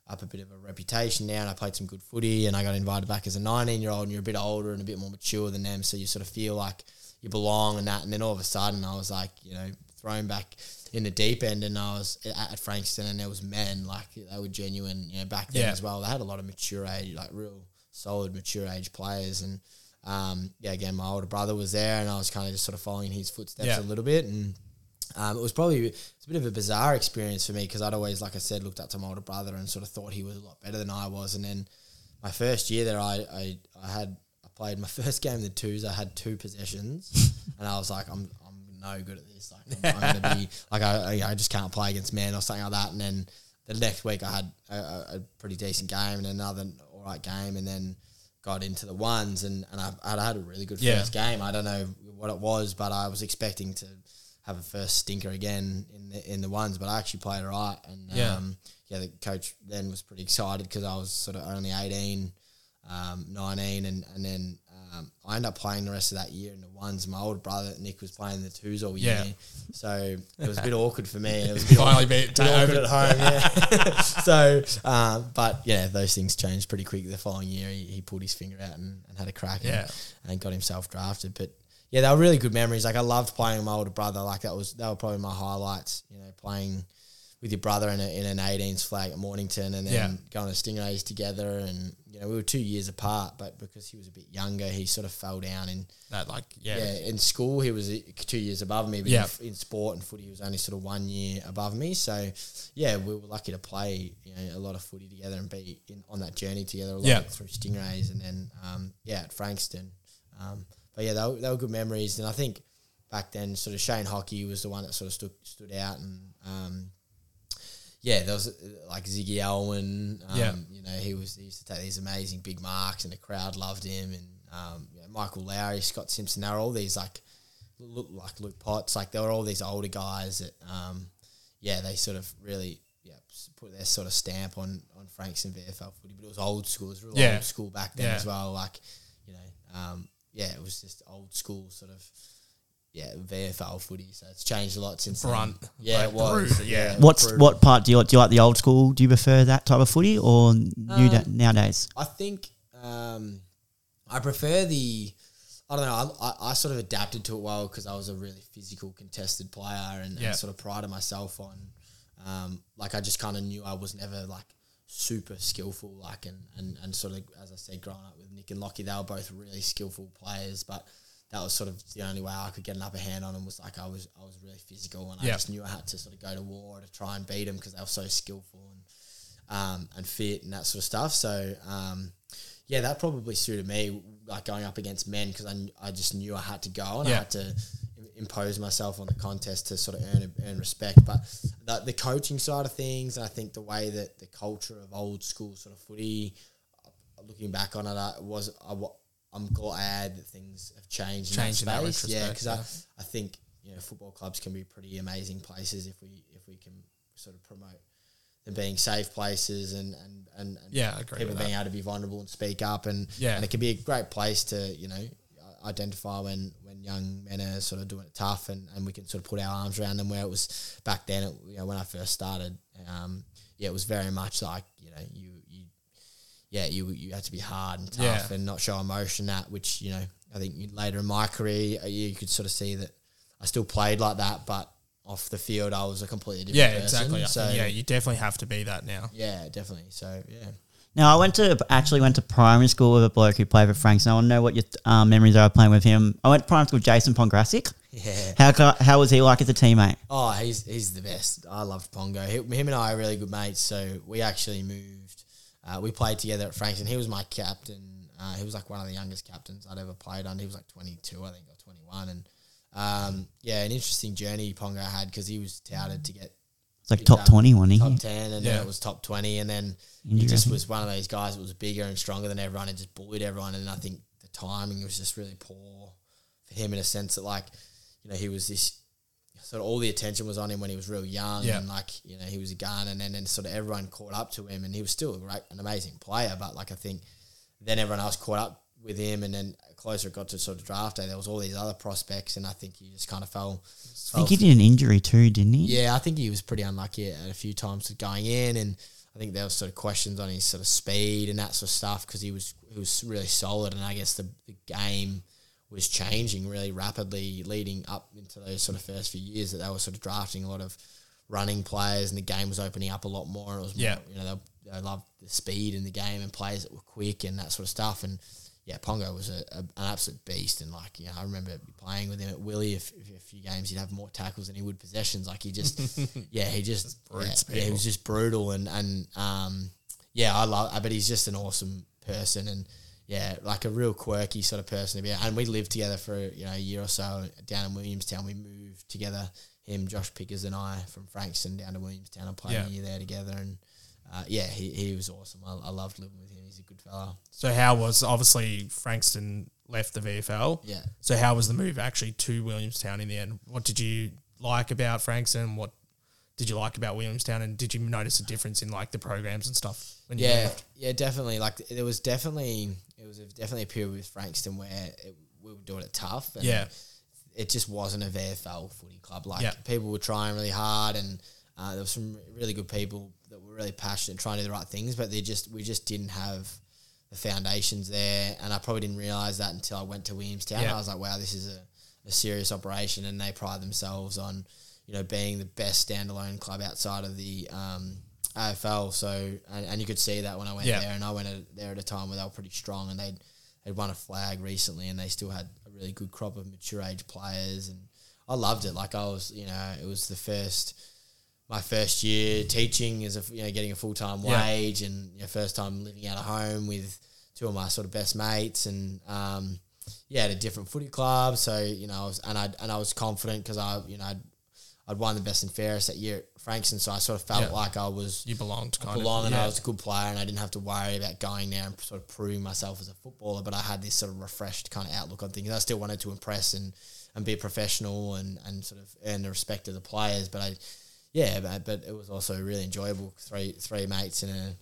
[SPEAKER 2] up a bit of a reputation now, and I played some good footy, and I got invited back as a 19 year old, and you're a bit older and a bit more mature than them, so you sort of feel like you belong and that, and then all of a sudden I was like, you know, thrown back in the deep end, and I was at, at Frankston, and there was men like they were genuine, you know, back then
[SPEAKER 3] Yeah.
[SPEAKER 2] as well. They had a lot of mature age, like real solid, mature age players. And um, yeah, again, my older brother was there, and I was kind of just sort of following his footsteps
[SPEAKER 3] Yeah.
[SPEAKER 2] a little bit. And um, it was probably it's a bit of a bizarre experience for me because I'd always, like I said, looked up to my older brother and sort of thought he was a lot better than I was. And then my first year there, I I, I had I played my first game in the twos. I had two possessions, and I was like, I'm I'm no good at this. Like I'm, I'm gonna be like I I- I just can't play against men or something like that. And then the next week I had a, a, a pretty decent game and another all right game, and then got into the ones and and I, I had a really good
[SPEAKER 3] Yeah.
[SPEAKER 2] first game. I don't know what it was, but I was expecting to have a first stinker again in the in the ones, but I actually played all right. And
[SPEAKER 3] Yeah.
[SPEAKER 2] um, yeah, the coach then was pretty excited because I was sort of only 18, um, 19, and and then um, I ended up playing the rest of that year in the ones. My older brother Nick was playing the twos all year,
[SPEAKER 3] Yeah.
[SPEAKER 2] so it was a bit awkward for me. It was a bit
[SPEAKER 3] Finally
[SPEAKER 2] awkward,
[SPEAKER 3] beat-
[SPEAKER 2] bit awkward
[SPEAKER 3] over.
[SPEAKER 2] at home. Yeah. so, um, but yeah, those things changed pretty quick. The following year, he, he pulled his finger out and, and had a crack.
[SPEAKER 3] Yeah.
[SPEAKER 2] And, and got himself drafted. But yeah, they were really good memories. Like I loved playing with my older brother. Like that was that were probably my highlights. You know, playing with your brother in, a, in an 18s flag at Mornington, and then
[SPEAKER 3] Yeah.
[SPEAKER 2] going to Stingrays together. And you know, we were two years apart, but because he was a bit younger, he sort of fell down in
[SPEAKER 3] That like yeah.
[SPEAKER 2] yeah, in school he was uh, two years above me, but
[SPEAKER 3] Yeah.
[SPEAKER 2] in, in sport and footy he was only sort of one year above me. So yeah, we were lucky to play you know a lot of footy together and be in, on that journey together. A lot
[SPEAKER 3] Yeah.
[SPEAKER 2] through Stingrays and then um, yeah at Frankston. Um, but yeah, they were, they were good memories, and I think back then sort of Shane Hockey was the one that sort of stood stood out and. Um, yeah, there was like Ziggy Elwin. Um,
[SPEAKER 3] Yeah.
[SPEAKER 2] you know, he was he used to take these amazing big marks, and the crowd loved him. And um, you know, Michael Lowry, Scott Simpson, they were all these like look like Luke Potts, like they were all these older guys that, um, yeah, they sort of really yeah put their sort of stamp on on Frankston VFL footy. But it was old school, it was real
[SPEAKER 3] Yeah.
[SPEAKER 2] old school back then
[SPEAKER 3] Yeah.
[SPEAKER 2] as well. Like you know, um, yeah, it was just old school sort of. Yeah, VFL footy. So it's changed a lot since then. Yeah,
[SPEAKER 3] Like
[SPEAKER 2] it was.
[SPEAKER 3] brutal, yeah.
[SPEAKER 1] What's
[SPEAKER 2] brutal.
[SPEAKER 1] what part do you like? Do you like the old school? Do you prefer that type of footy or new
[SPEAKER 2] Um,
[SPEAKER 1] da- nowadays?
[SPEAKER 2] I think um, I prefer the. I don't know. I, I, I sort of adapted to it well because I was a really physical, contested player, and,
[SPEAKER 3] Yeah.
[SPEAKER 2] and sort of prided myself on. Um, like I just kind of knew I was never like super skillful, like and, and and sort of as I said, growing up with Nick and Lachie, they were both really skillful players, but that was sort of the only way I could get an upper hand on them was like I was I was really physical, and I just knew I had to sort of go to war to try and beat them because they were so skillful and um, and fit and that sort of stuff. So um, yeah, that probably suited me, like going up against men because I, I just knew I had to go and I had to impose myself on the contest to sort of earn earn respect. But the, the coaching side of things, and I think the way that the culture of old school sort of footy, looking back on it, I was I, I'm glad that things have changed.
[SPEAKER 3] Changed
[SPEAKER 2] in
[SPEAKER 3] in
[SPEAKER 2] that
[SPEAKER 3] that
[SPEAKER 2] space. yeah, because I I think you know football clubs can be pretty amazing places if we if we can sort of promote them being safe places and and and, and
[SPEAKER 3] Yeah,
[SPEAKER 2] people being able to be vulnerable and speak up and
[SPEAKER 3] Yeah.
[SPEAKER 2] and it can be a great place to you know identify when when young men are sort of doing it tough and, and we can sort of put our arms around them where it was back then it, you know when I first started um, yeah it was very much like you know you yeah you you had to be hard and tough
[SPEAKER 3] Yeah.
[SPEAKER 2] and not show emotion that which you know I think later in my career uh, you could sort of see that I still played like that but off the field I was a completely different
[SPEAKER 3] Yeah,
[SPEAKER 2] person.
[SPEAKER 3] exactly.
[SPEAKER 2] So
[SPEAKER 3] yeah, you definitely have to be that now.
[SPEAKER 2] yeah definitely so yeah
[SPEAKER 1] Now, I went to actually went to primary school with a bloke who played for Franks. And I want to know what your um, memories are of playing with him. I went to primary school with Jason Pongrassic.
[SPEAKER 2] yeah
[SPEAKER 1] How ca- how was he like as a teammate?
[SPEAKER 2] Oh, he's he's the best. I loved Pongo. He, him and I are really good mates. So we actually moved. Uh, we played together at Frankston. He was my captain. Uh, he was like one of the youngest captains I'd ever played under. He was like 22, I think, or 21. And um, yeah, an interesting journey Pongo had because he was touted to get
[SPEAKER 1] It's like top
[SPEAKER 2] time.
[SPEAKER 1] twenty, wasn't he?
[SPEAKER 2] top 10 and
[SPEAKER 3] Yeah.
[SPEAKER 2] then it was top 20 and then he just was one of those guys that was bigger and stronger than everyone and just bullied everyone and I think the timing was just really poor for him in a sense that like you know he was this sort of all the attention was on him when he was real young
[SPEAKER 3] Yeah.
[SPEAKER 2] and like you know he was a gun and then, then sort of everyone caught up to him and he was still a great an amazing player but like I think then everyone else caught up with him and then closer it got to sort of draft day there was all these other prospects and I think he just kind of fell
[SPEAKER 1] I think he did an injury too, didn't he?
[SPEAKER 2] yeah, I think he was pretty unlucky at a few times going in, and I think there was sort of questions on his sort of speed and that sort of stuff because he was he was really solid, and I guess the, the game was changing really rapidly leading up into those sort of first few years that they were sort of drafting a lot of running players, and the game was opening up a lot more. And it was
[SPEAKER 3] Yeah.
[SPEAKER 2] more, you know they, they loved the speed in the game and players that were quick and that sort of stuff. And yeah, Pongo was a, a, an absolute beast. And like you know, I remember playing with him at Willie. If, if a few games, he'd have more tackles than he would possessions. Like he just yeah, he just yeah, yeah, he was just brutal and and um yeah, I love. But he's just an awesome person and. Yeah, like a real quirky sort of person to be. And we lived together for you know a year or so down in Williamstown. We moved together, him, Josh Pickers, and I from Frankston down to Williamstown and played
[SPEAKER 3] Yeah.
[SPEAKER 2] a year there together. And uh, yeah, he, he was awesome. I, I loved living with him. He's a good fella.
[SPEAKER 3] So how was obviously Frankston left the VFL?
[SPEAKER 2] Yeah.
[SPEAKER 3] So how was the move actually to Williamstown in the end? What did you like about Frankston? What did you like about Williamstown? And did you notice a difference in like the programs and stuff when you
[SPEAKER 2] Yeah, yeah, definitely. Like there was definitely it was definitely a period with Frankston where it, we were doing it tough. And
[SPEAKER 3] Yeah.
[SPEAKER 2] it just wasn't a VFL footy club. Like
[SPEAKER 3] Yeah.
[SPEAKER 2] people were trying really hard, and uh, there were some really good people that were really passionate, trying to do the right things. But they just we just didn't have the foundations there, and I probably didn't realize that until I went to Williamstown.
[SPEAKER 3] Yeah.
[SPEAKER 2] I was like, wow, this is a, a serious operation, and they pride themselves on you know being the best standalone club outside of the um, AFL. So and, and you could see that when I went
[SPEAKER 3] Yeah.
[SPEAKER 2] there, and I went at, there at a time where they were pretty strong, and they'd they'd won a flag recently, and they still had a really good crop of mature age players, and I loved it. Like I was, you know, it was the first my first year teaching as a you know getting a full time
[SPEAKER 3] Yeah.
[SPEAKER 2] wage, and you know, first time living out of home with two of my sort of best mates, and um, yeah, at a different footy club. So you know, I was and I and I was confident because I you know I'd, I'd won the best and fairest that year at Frankston, so I sort of felt
[SPEAKER 3] Yeah.
[SPEAKER 2] like I was
[SPEAKER 3] You belonged kind
[SPEAKER 2] belong
[SPEAKER 3] of.
[SPEAKER 2] and
[SPEAKER 3] yeah.
[SPEAKER 2] I was a good player and I didn't have to worry about going there and sort of proving myself as a footballer. But I had this sort of refreshed kind of outlook on things. I still wanted to impress and, and be a professional and, and sort of earn the respect of the players. But I, yeah, but, but it was also really enjoyable. Three three mates in a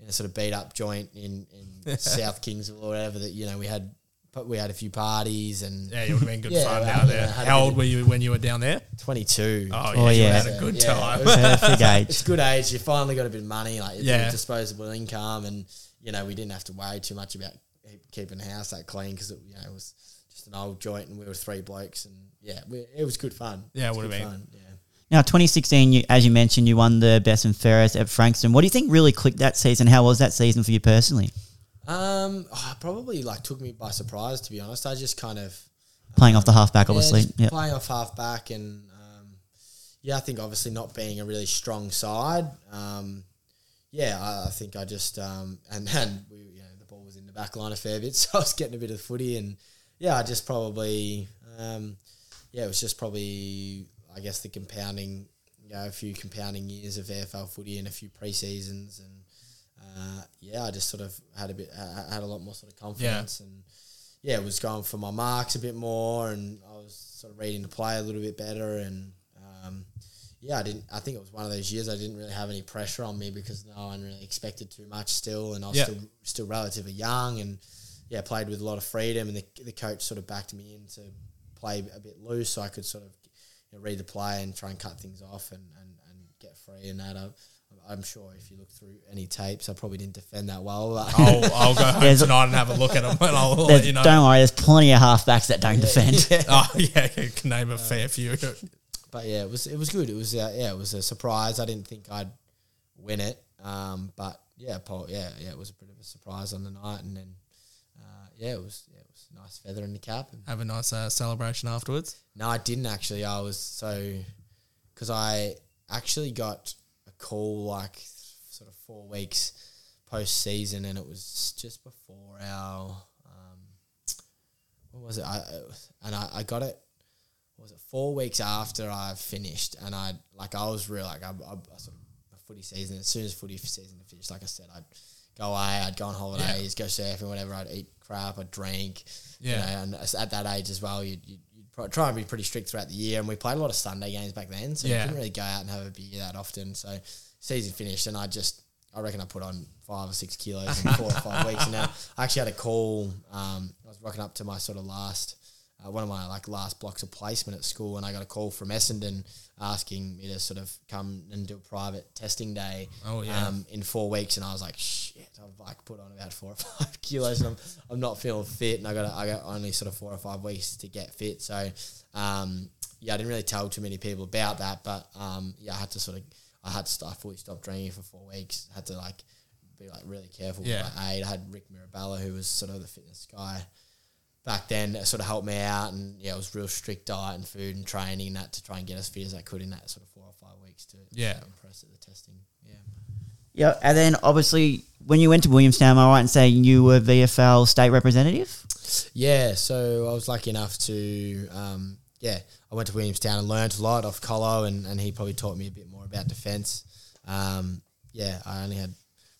[SPEAKER 2] in a sort of beat up joint in, in South Kingsville or whatever that you know we had. But we had a few parties and
[SPEAKER 3] yeah, it would have been good
[SPEAKER 2] Yeah,
[SPEAKER 3] fun
[SPEAKER 2] I
[SPEAKER 3] down there.
[SPEAKER 2] I
[SPEAKER 3] How old were you when you were down there?
[SPEAKER 2] 22.
[SPEAKER 3] Oh,
[SPEAKER 1] Oh,
[SPEAKER 3] yeah, you
[SPEAKER 1] yeah.
[SPEAKER 3] had a good
[SPEAKER 2] Yeah,
[SPEAKER 3] time.
[SPEAKER 2] it was-
[SPEAKER 1] Perfect age.
[SPEAKER 2] it's good age. You finally got a bit of money, like
[SPEAKER 3] Yeah.
[SPEAKER 2] yeah. disposable income, and you know we didn't have to worry too much about keeping the house that clean because it, you know it was just an old joint, and we were three blokes, and yeah, we, it was good fun.
[SPEAKER 3] Yeah, it
[SPEAKER 2] was
[SPEAKER 3] would've been.
[SPEAKER 2] fun, Yeah.
[SPEAKER 1] Now, 2016, you, as you mentioned, you won the best and fairest at Frankston. What do you think really clicked that season? How was that season for you personally?
[SPEAKER 2] Um, oh, probably like took me by surprise to be honest. I just kind of
[SPEAKER 1] Playing off the halfback, obviously.
[SPEAKER 2] Yeah,
[SPEAKER 1] Yeah.
[SPEAKER 2] playing off halfback, and um, yeah, I think obviously not being a really strong side. Um, yeah, I, I think I just um, and then we you know the ball was in the back line a fair bit, so I was getting a bit of footy and yeah, I just probably um, yeah, it was just probably I guess the compounding you know a few compounding years of AFL footy and a few pre seasons and uh, yeah, I just sort of had a bit ha- had a lot more sort of confidence and yeah, was going for my marks a bit more, and I was sort of reading the play a little bit better, and um, yeah, I didn't. I think it was one of those years I didn't really have any pressure on me because no one really expected too much still, and I was
[SPEAKER 3] Yeah.
[SPEAKER 2] still still relatively young, and yeah, played with a lot of freedom, and the, the coach sort of backed me in to play a bit loose, so I could sort of you know, read the play and try and cut things off and, and, and get free and that. I, I'm sure if you look through any tapes, I probably didn't defend that well. But
[SPEAKER 3] I'll, I'll go home tonight and have a look at them, and I'll let you know.
[SPEAKER 1] Don't worry, there's plenty of halfbacks that don't defend.
[SPEAKER 3] Oh yeah, I can name a fair few.
[SPEAKER 2] but yeah, it was it was good. It was uh, yeah, it was a surprise. I didn't think I'd win it, um, but yeah, Paul, yeah, yeah, it was a bit of a surprise on the night, and then uh, yeah, it was yeah, it was a nice feather in the cap. And
[SPEAKER 3] Have a nice uh, celebration afterwards.
[SPEAKER 2] no, I didn't actually. I was so because I actually got call like sort of four weeks post season, and it was just before our um, what was it? I and I, I got it. what Was it four weeks after I finished? And I like I was real like I, I, I sort of a footy season. As soon as footy season finished, like I said, I'd go away, I'd go on holidays, go surfing, whatever. I'd eat crap, I'd drink.
[SPEAKER 3] Yeah.
[SPEAKER 2] You know, and at that age as well, you'd, you'd, you'd pro- try and be pretty strict throughout the year. And we played a lot of Sunday games back then, so
[SPEAKER 3] Yeah.
[SPEAKER 2] you couldn't really go out and have a beer that often. So season finished, and I just, I reckon I put on five or six kilos in four or five weeks. And now I actually had a call. Um, I was rocking up to my sort of last, uh, one of my like last blocks of placement at school, and I got a call from Essendon asking me to sort of come and do a private testing day.
[SPEAKER 3] Oh, yeah.
[SPEAKER 2] Um, in four weeks, and I was like, shit, I've like put on about four or five kilos, and I'm, I'm not feeling fit, and I got I got only sort of four or five weeks to get fit. So, um, yeah, I didn't really tell too many people about that, but um, yeah, I had to sort of, I had to start fully stop drinking for four weeks. had to like be like really careful
[SPEAKER 3] Yeah.
[SPEAKER 2] with my aid. I had Rick Mirabella, who was sort of the fitness guy back then, that sort of helped me out, and yeah, it was real strict diet and food and training and that to try and get as fit as I could in that sort of four or five weeks to
[SPEAKER 3] Yeah.
[SPEAKER 2] impress at the testing. Yeah.
[SPEAKER 1] Yeah, and then obviously when you went to Williamstown, am I right in saying you were VFL state representative?
[SPEAKER 2] Yeah, so I was lucky enough to, um, yeah, I went to Williamstown and learned a lot off Colo, and, and he probably taught me a bit more about defence. Um, yeah, I only had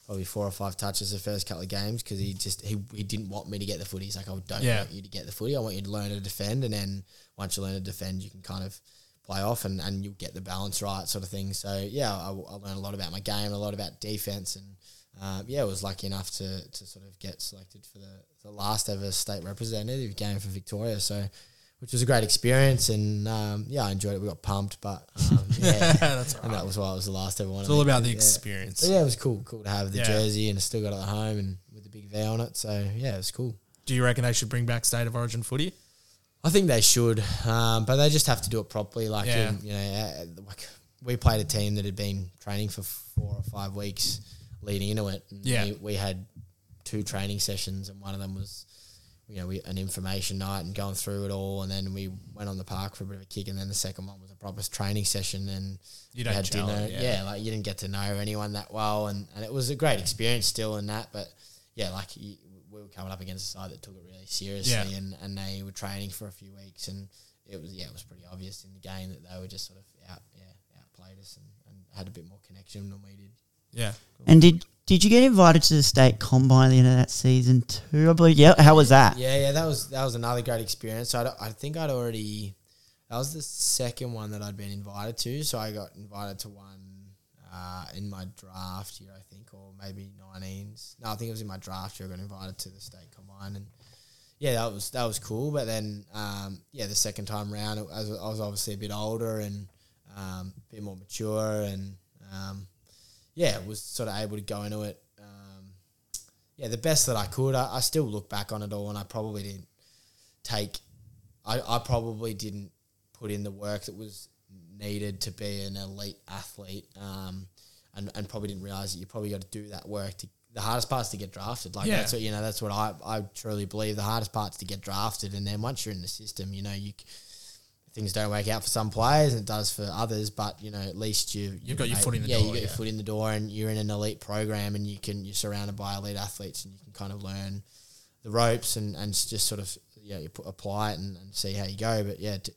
[SPEAKER 2] probably four or five touches the first couple of games because he just he, he didn't want me to get the footy. He's like, I don't
[SPEAKER 3] Yeah.
[SPEAKER 2] want you to get the footy. I want you to learn to defend, and then once you learn to defend, you can kind of play off and, and you'll get the balance right, sort of thing. So yeah, I, I learned a lot about my game, a lot about defense, and um, yeah, I was lucky enough to, to sort of get selected for the, the last ever state representative game for Victoria. So, which was a great experience, and um, yeah, I enjoyed it. We got pumped, but um, yeah,
[SPEAKER 3] That's
[SPEAKER 2] and
[SPEAKER 3] right.
[SPEAKER 2] that was why it was the last ever one.
[SPEAKER 3] It's all about the
[SPEAKER 2] Yeah.
[SPEAKER 3] experience.
[SPEAKER 2] But yeah, it was cool. Cool to have the
[SPEAKER 3] Yeah.
[SPEAKER 2] jersey and I still got it at home and with the big V on it. So yeah, it was cool.
[SPEAKER 3] Do you reckon they should bring back state of origin footy?
[SPEAKER 2] I think they should, um, but they just have to do it properly. Like
[SPEAKER 3] Yeah.
[SPEAKER 2] in, you know, uh, like we played a team that had been training for four or five weeks leading into it. And
[SPEAKER 3] Yeah.
[SPEAKER 2] we, we had two training sessions, and one of them was, you know, we, an information night and going through it all, and then we went on the park for a bit of a kick, and then the second one was a proper training session, and
[SPEAKER 3] You
[SPEAKER 2] we
[SPEAKER 3] don't
[SPEAKER 2] had dinner.
[SPEAKER 3] it,
[SPEAKER 2] yeah.
[SPEAKER 3] yeah.
[SPEAKER 2] like you didn't get to know anyone that well, and, and it was a great experience still in that, but yeah, like you, we were coming up against a side that took it really seriously,
[SPEAKER 3] Yeah.
[SPEAKER 2] and, and they were training for a few weeks, and it was yeah, it was pretty obvious in the game that they were just sort of out yeah outplayed us and, and had a bit more connection than we did.
[SPEAKER 3] Yeah.
[SPEAKER 1] And did did you get invited to the state combine at the end of that season too? I believe. Yeah. How was that?
[SPEAKER 2] Yeah, yeah, that was that was another great experience. So I, I think I'd already that was the second one that I'd been invited to. So I got invited to one uh, in my draft year, I think, or maybe 19s. No, I think it was in my draft year. I got invited to the state combine, and yeah, that was that was cool. But then, um, yeah, the second time round, I was, obviously a bit older and um, a bit more mature, and um, yeah, was sort of able to go into it. Um, yeah, the best that I could. I, I still look back on it all, and I probably didn't take. I, I probably didn't put in the work that was needed to be an elite athlete, um, and and probably didn't realize that you probably got to do that work. To the hardest part is to get drafted. Like
[SPEAKER 3] Yeah.
[SPEAKER 2] that's what you know. That's what I I truly believe. The hardest part is to get drafted, and then once you're in the system, you know you. Things don't work out for some players, and it does for others. But you know, at least you
[SPEAKER 3] You've got your foot in the
[SPEAKER 2] yeah,
[SPEAKER 3] door,
[SPEAKER 2] you got your foot in the door, and you're in an elite program, and you can you're surrounded by elite athletes, and you can kind of learn the ropes and, and just sort of yeah you put, apply it and, and see how you go. But yeah, to,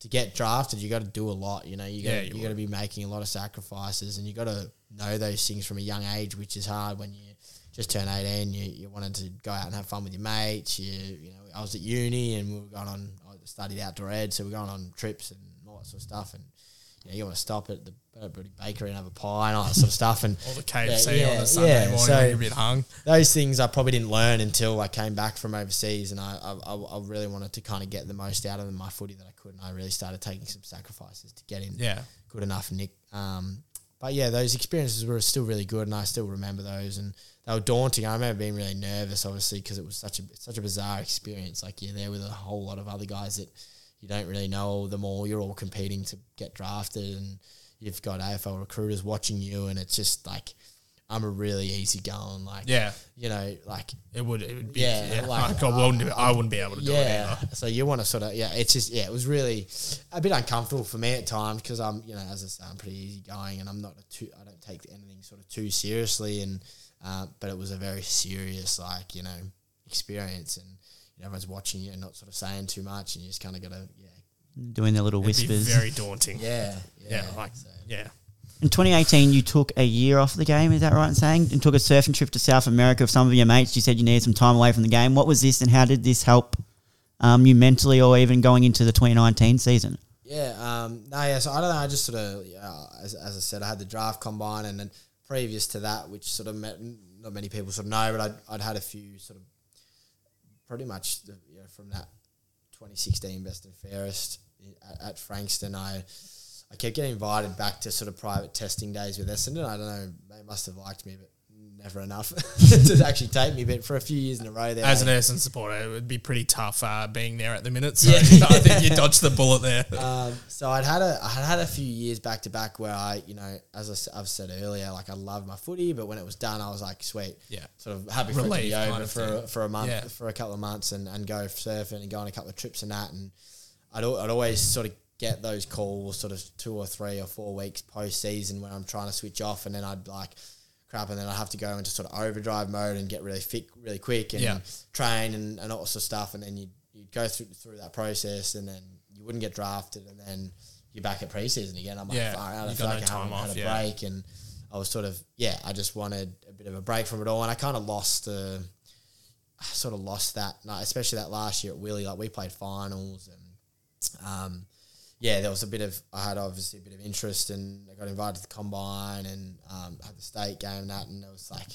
[SPEAKER 2] to get drafted, you got to do a lot. You know, you got
[SPEAKER 3] Yeah,
[SPEAKER 2] to
[SPEAKER 3] you
[SPEAKER 2] you got to be making a lot of sacrifices, and you got to know those things from a young age, which is hard when you just turn eighteen. You, you wanted to go out and have fun with your mates. You you know, I was at uni and we were going on. Studied outdoor ed, so we are going on trips and all that sort of stuff. And you know, you want to stop at the Burberry Bakery and have a pie and all that sort of stuff. And
[SPEAKER 3] All the KFC
[SPEAKER 2] Yeah,
[SPEAKER 3] on a Sunday
[SPEAKER 2] yeah.
[SPEAKER 3] morning
[SPEAKER 2] So-
[SPEAKER 3] when you're a bit hung.
[SPEAKER 2] those things I probably didn't learn until I came back from overseas, and I I, I I really wanted to kind of get the most out of my footy that I could, and I really started taking some sacrifices to get in
[SPEAKER 3] Yeah.
[SPEAKER 2] good enough nick. Um, but yeah, those experiences were still really good, and I still remember those, and they were daunting. I remember being really nervous, obviously, because it was such a such a bizarre experience. Like you're there with a whole lot of other guys that you don't really know them all. You're all competing to get drafted, and you've got AFL recruiters watching you, and it's just like I'm a really easy going, like
[SPEAKER 3] Yeah.
[SPEAKER 2] you know, like
[SPEAKER 3] It would. It would be.
[SPEAKER 2] Yeah,
[SPEAKER 3] Yeah.
[SPEAKER 2] like-
[SPEAKER 3] I wouldn't. I wouldn't be able to do it
[SPEAKER 2] yeah.
[SPEAKER 3] either.
[SPEAKER 2] So you want to sort of yeah, it's just yeah, it was really a bit uncomfortable for me at times because I'm you know as I say I'm pretty easy going and I'm not a too I don't take anything sort of too seriously and uh, but it was a very serious like you know experience and you know, everyone's watching you and not sort of saying too much and you just kind of got to yeah
[SPEAKER 1] Doing their little
[SPEAKER 3] It'd be
[SPEAKER 1] whispers.
[SPEAKER 3] very daunting.
[SPEAKER 2] yeah
[SPEAKER 3] Yeah. Like.
[SPEAKER 2] so.
[SPEAKER 3] Yeah.
[SPEAKER 1] In 2018, you took a year off the game. Is that right in saying? And took a surfing trip to South America with some of your mates. You said you needed some time away from the game. What was this, and how did this help um, you mentally, or even going into the 2019 season?
[SPEAKER 2] Yeah, um, no, yeah. So I don't know. I just sort of, yeah, as, as I said, I had the draft combine, and then previous to that, which sort of met, not many people sort of know, but I'd, I'd had a few sort of, pretty much, the, you know, from that 2016 best and fairest at, at Frankston, I, I kept getting invited back to sort of private testing days with Essendon. I don't know, they must have liked me, but never enough to actually take me. But for a few years in a row, there,
[SPEAKER 3] As an Essendon supporter, it would be pretty tough uh, being there at the minute. So
[SPEAKER 2] Yeah.
[SPEAKER 3] I think you dodged the bullet there.
[SPEAKER 2] um, so I'd had a I had a few years back to back where I, you know, as I I've said earlier, like I loved my footy, but when it was done, I was like, sweet,
[SPEAKER 3] Yeah.
[SPEAKER 2] sort of happy for it to be over for
[SPEAKER 3] thing.
[SPEAKER 2] for a month,
[SPEAKER 3] Yeah.
[SPEAKER 2] for a couple of months, and, and go surfing and go on a couple of trips and that, and I'd I'd always sort of get those calls sort of two or three or four weeks post season when I'm trying to switch off, and then I'd like crap, and then I have to go into sort of overdrive mode and get really fit really quick and
[SPEAKER 3] Yeah.
[SPEAKER 2] train and, and all sorts of stuff, and then you you go through through that process, and then you wouldn't get drafted, and then you're back at preseason again. I'm like,
[SPEAKER 3] Yeah,
[SPEAKER 2] far out. I feel like
[SPEAKER 3] no
[SPEAKER 2] I haven't
[SPEAKER 3] time
[SPEAKER 2] had a
[SPEAKER 3] yeah.
[SPEAKER 2] break, and I was sort of yeah, I just wanted a bit of a break from it all, and I kind of lost the. I sort of lost that, especially that last year at Willie. Like we played finals, and um, yeah, there was a bit of I had obviously a bit of interest, and I got invited to the combine and um, had the state game and that, and it was like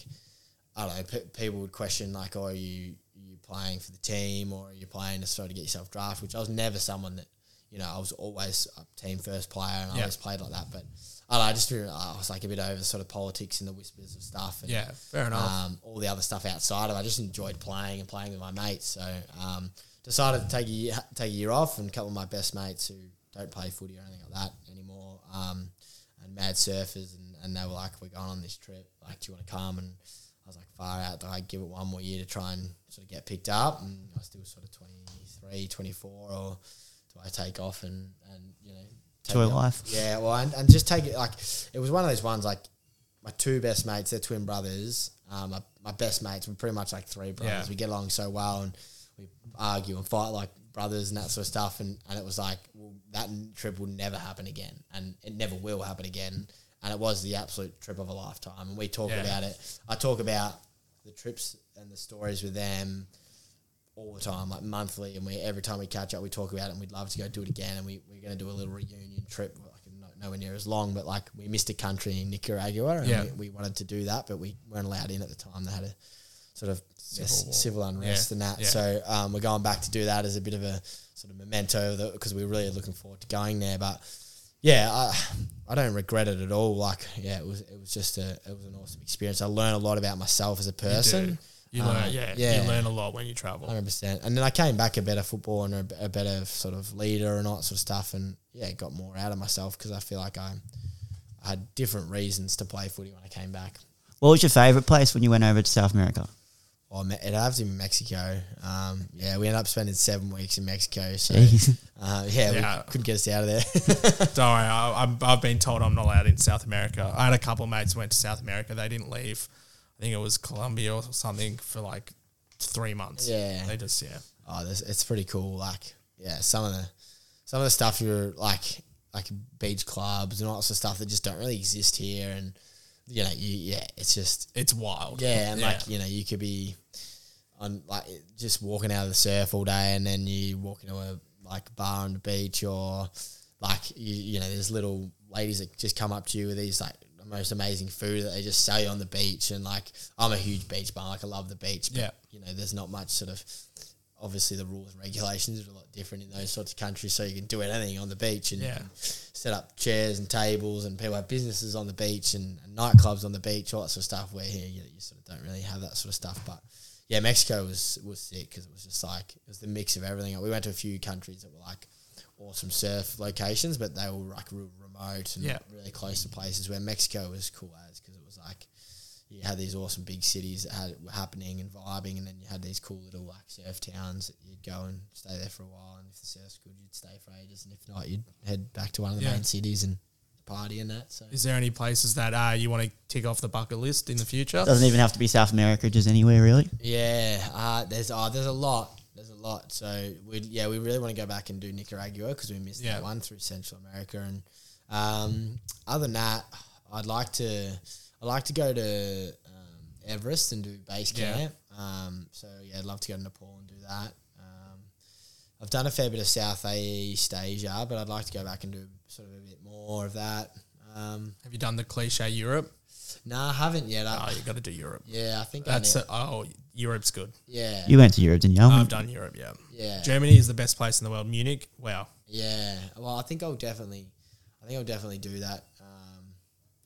[SPEAKER 2] I don't know. Pe- people would question like, "Oh, are you are you playing for the team, or are you playing to sort of get yourself drafted?" Which I was never someone that you know I was always a team first player, and I
[SPEAKER 3] Yeah.
[SPEAKER 2] always played like that. But I, don't know, I just I was like a bit over sort of politics and the whispers of stuff. And,
[SPEAKER 3] Yeah, fair enough.
[SPEAKER 2] um, all the other stuff outside of it. I just enjoyed playing and playing with my mates. So um, decided to take a year, take a year off, and a couple of my best mates who don't play footy or anything like that anymore, um, and mad surfers, and, and they were like, "We're going on this trip. Like, do you want to come?" And I was like, "Far out." Do I give it one more year to try and sort of get picked up? And I was still sort of 23, 24, or do I take off and and you know take
[SPEAKER 1] Enjoy life.
[SPEAKER 2] Yeah, well, and, and just take it like it was one of those ones like my two best mates, they're twin brothers. Um, my, my best mates, we're pretty much like three brothers.
[SPEAKER 3] Yeah.
[SPEAKER 2] We get along so well and we argue and fight like brothers and that sort of stuff. And, and it was like, well, that trip will never happen again. And it never will happen again. And it was the absolute trip of a lifetime. And we talk
[SPEAKER 3] Yeah.
[SPEAKER 2] about it. I talk about the trips and the stories with them all the time, like monthly, and we every time we catch up, we talk about it, and we'd love to go do it again. And we we're going to do a little reunion trip, like no, nowhere near as long, but like we missed a country in Nicaragua, and
[SPEAKER 3] Yeah.
[SPEAKER 2] we, we wanted to do that, but we weren't allowed in at the time. They had a sort of
[SPEAKER 3] Civil
[SPEAKER 2] civil, civil unrest
[SPEAKER 3] Yeah,
[SPEAKER 2] and that.
[SPEAKER 3] yeah.
[SPEAKER 2] So um, we're going back to do that as a bit of a sort of memento because we're really looking forward to going there. But yeah, I, I don't regret it at all. Like yeah, it was it was just a it was an awesome experience. I learned a lot about myself as a
[SPEAKER 3] You
[SPEAKER 2] person.
[SPEAKER 3] You
[SPEAKER 2] Um,
[SPEAKER 3] learn, yeah,
[SPEAKER 2] yeah.
[SPEAKER 3] you learn a lot when you travel.
[SPEAKER 2] Hundred percent. And then I came back a better footballer and a, a better sort of leader and all that sort of stuff. And yeah, got more out of myself because I feel like I, I had different reasons to play footy when I came back.
[SPEAKER 1] What was your favourite place when you went over to South America?
[SPEAKER 2] Or Me- it have to be Mexico. Um, yeah, we ended up spending seven weeks in Mexico. So uh, yeah,
[SPEAKER 3] Yeah.
[SPEAKER 2] we couldn't get us out of there.
[SPEAKER 3] Don't worry, I, I'm, I've been told I'm not allowed in South America. I had a couple of mates who went to South America. They didn't leave. I think it was Colombia or something for like three months.
[SPEAKER 2] Yeah.
[SPEAKER 3] they just yeah.
[SPEAKER 2] oh, this, it's pretty cool. Like, yeah, some of the some of the stuff you're like like beach clubs and all that of stuff that just don't really exist here. And you know, you yeah, it's just
[SPEAKER 3] It's wild.
[SPEAKER 2] Yeah, and like you know, you could be on like just walking out of the surf all day, and then you walk into a like bar on the beach, or like you you know, there's little ladies that just come up to you with these like the most amazing food that they just sell you on the beach, and like I'm a huge beach bar, like I love the beach, but
[SPEAKER 3] Yeah.
[SPEAKER 2] you know, there's not much sort of. Obviously, the rules and regulations are a lot different in those sorts of countries, so you can do anything on the beach and
[SPEAKER 3] Yeah.
[SPEAKER 2] set up chairs and tables, and people have businesses on the beach and, and nightclubs on the beach, all that sort of stuff. Where here you, you sort of don't really have that sort of stuff. But yeah, Mexico was was sick because it was just like it was the mix of everything. We went to a few countries that were like awesome surf locations, but they were like real remote and
[SPEAKER 3] Yeah.
[SPEAKER 2] really close to places. Where Mexico was cool as because it was like you had these awesome big cities that had were happening and vibing, and then you had these cool little like surf towns that you'd go and stay there for a while. And if the surf's good, you'd stay for ages, and if not, you'd head back to one of the
[SPEAKER 3] Yeah.
[SPEAKER 2] main cities and party and that. So
[SPEAKER 3] Is there any places that uh, you want to tick off the bucket list in the future?
[SPEAKER 1] Doesn't even have to be South America, just anywhere really.
[SPEAKER 2] yeah, uh, there's uh, there's a lot. There's a lot. So we yeah we really want to go back and do Nicaragua because we missed
[SPEAKER 3] Yeah.
[SPEAKER 2] that one through Central America. And um, other than that, I'd like to I'd like to go to um, Everest and do base
[SPEAKER 3] Yeah.
[SPEAKER 2] camp. Um, so yeah, I'd love to go to Nepal and do that. Um, I've done a fair bit of Southeast Asia, but I'd like to go back and do sort of a bit more of that. Um,
[SPEAKER 3] Have you done the cliche Europe?
[SPEAKER 2] no, I haven't yet. I,
[SPEAKER 3] Oh, you got to do Europe.
[SPEAKER 2] yeah, I think
[SPEAKER 3] That's
[SPEAKER 2] I
[SPEAKER 3] a, oh, Europe's good.
[SPEAKER 2] yeah,
[SPEAKER 1] You went to Europe, didn't you? I
[SPEAKER 3] I've done Europe. Yeah,
[SPEAKER 2] yeah.
[SPEAKER 3] Germany is the best place in the world. Munich, wow.
[SPEAKER 2] Yeah, well, I think I'll definitely, I think I'll definitely do that.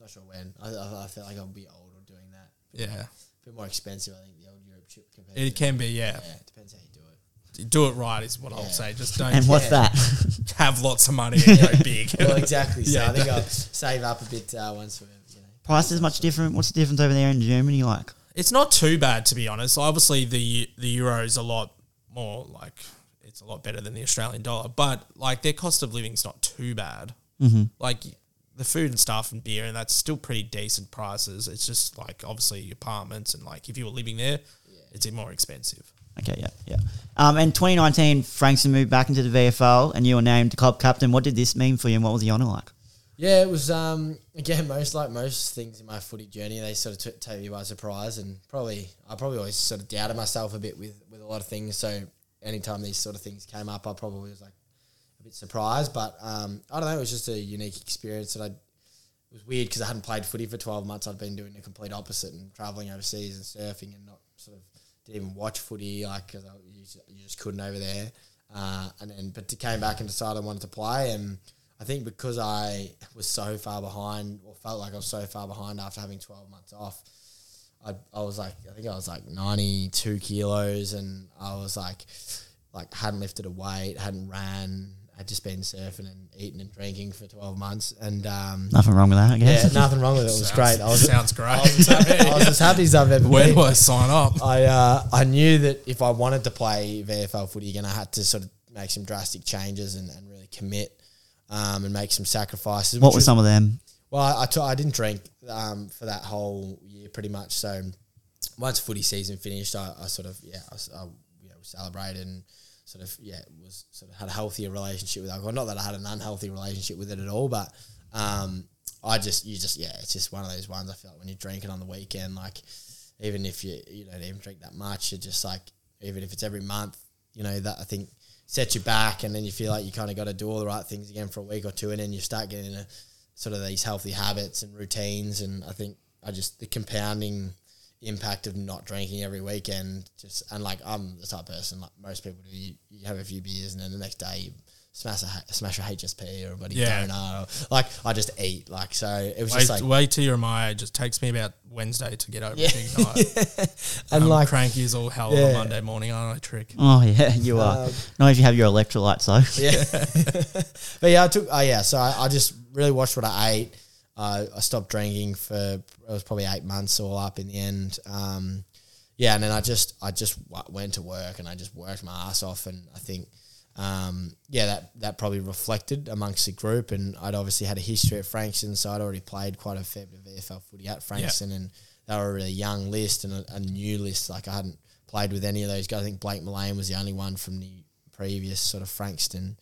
[SPEAKER 2] Not sure when. I, I, I feel like I'll be older doing that.
[SPEAKER 3] Yeah,
[SPEAKER 2] a bit more expensive. I think the old Europe trip compared. to
[SPEAKER 3] it can be. Yeah,
[SPEAKER 2] Yeah, it depends how you do it.
[SPEAKER 3] do it right is what I'll
[SPEAKER 2] Yeah.
[SPEAKER 3] say. Just don't
[SPEAKER 1] And what's
[SPEAKER 2] Yeah.
[SPEAKER 1] that?
[SPEAKER 3] have lots of money and go big.
[SPEAKER 2] Well, exactly. So
[SPEAKER 3] Yeah,
[SPEAKER 2] I think I'll save up a bit uh, once we, you know.
[SPEAKER 1] Price is much different. What's the difference over there in Germany like?
[SPEAKER 3] It's not too bad to be honest. Obviously, the the euro is a lot more like it's a lot better than the Australian dollar, but like their cost of living is not too bad. Mm-hmm. Like the food and stuff and beer and that's still pretty decent prices. It's just like obviously apartments and like if you were living there, it's more expensive.
[SPEAKER 1] Okay, yeah, yeah. Um, and 2019, Frankston moved back into the VFL, and you were named club captain. What did this mean for you, and what was the honour like?
[SPEAKER 2] Yeah, it was um again most like most things in my footy journey, they sort of t- take me by surprise, and probably I probably always sort of doubted myself a bit with with a lot of things. So anytime these sort of things came up, I probably was like a bit surprised. But um, I don't know, it was just a unique experience that I. It was weird because I hadn't played footy for twelve months. I'd been doing the complete opposite and traveling overseas and surfing and not sort of didn't even watch footy like because you, just- you just couldn't over there. Uh, and then but to came back and decided I wanted to play and. I think because I was so far behind, or felt like I was so far behind after having 12 months off, I, I was like, I think I was like 92 kilos, and I was like, like hadn't lifted a weight, hadn't ran, had just been surfing and eating and drinking for 12 months, and um,
[SPEAKER 1] Nothing wrong with that, I
[SPEAKER 2] yeah,
[SPEAKER 1] guess.
[SPEAKER 2] nothing wrong with it. It was
[SPEAKER 3] Sounds-
[SPEAKER 2] great. I was,
[SPEAKER 3] sounds great.
[SPEAKER 2] I was, as happy, I was as happy as I've ever
[SPEAKER 3] Where
[SPEAKER 2] been.
[SPEAKER 3] do I sign up?
[SPEAKER 2] I uh, I knew that if I wanted to play VFL footy again, I had to have to sort of make some drastic changes and, and really commit um, and make some sacrifices.
[SPEAKER 1] What were
[SPEAKER 2] was-
[SPEAKER 1] some of them?
[SPEAKER 2] well, I, I, t- I didn't drink um, for that whole year pretty much. So once footy season finished, I, I sort of yeah, I, s- I, you know celebrated and sort of yeah was sort of had a healthier relationship with alcohol. Not that I had an unhealthy relationship with it at all, but um, I just you just yeah, it's just one of those ones. I feel like when you're drinking on the weekend, like even if you you don't even drink that much, you're just like even if it's every month, you know that I think sets you back, and then you feel like you kind of got to do all the right things again for a week or two, and then you start getting into sort of these healthy habits and routines, and I think I just the compounding impact of not drinking every weekend just and like I'm the type of person like most people do you, you have a few beers and then the next day you smash a H- smash a HSP or a bloody
[SPEAKER 3] Yeah.
[SPEAKER 2] donut or like I just eat like so it was
[SPEAKER 3] Wait,
[SPEAKER 2] just like
[SPEAKER 3] wait till you're my age. It takes me about Wednesday to get over
[SPEAKER 2] Yeah.
[SPEAKER 3] a big night.
[SPEAKER 2] and
[SPEAKER 3] I'm
[SPEAKER 2] like
[SPEAKER 3] cranky as all hell on
[SPEAKER 2] Yeah.
[SPEAKER 3] a Monday morning, aren't I, Trick?
[SPEAKER 1] Oh, yeah, you are.
[SPEAKER 2] Um,
[SPEAKER 1] Not if you have your electrolytes, though.
[SPEAKER 2] yeah. but yeah, I took. Oh yeah, so I, I just really watched what I ate. Uh, I stopped drinking for it was probably eight months all up in the end. Um, yeah, and then I just I just went to work and I just worked my ass off, and I think. Um, yeah, that, that probably reflected amongst the group, and I'd obviously had a history at Frankston, so I'd already played quite a fair bit of VFL footy at Frankston, and they were a really young list and a, a new list. Like I hadn't played with any of those guys. I think Blake Mullane was the only one from the previous sort of Frankston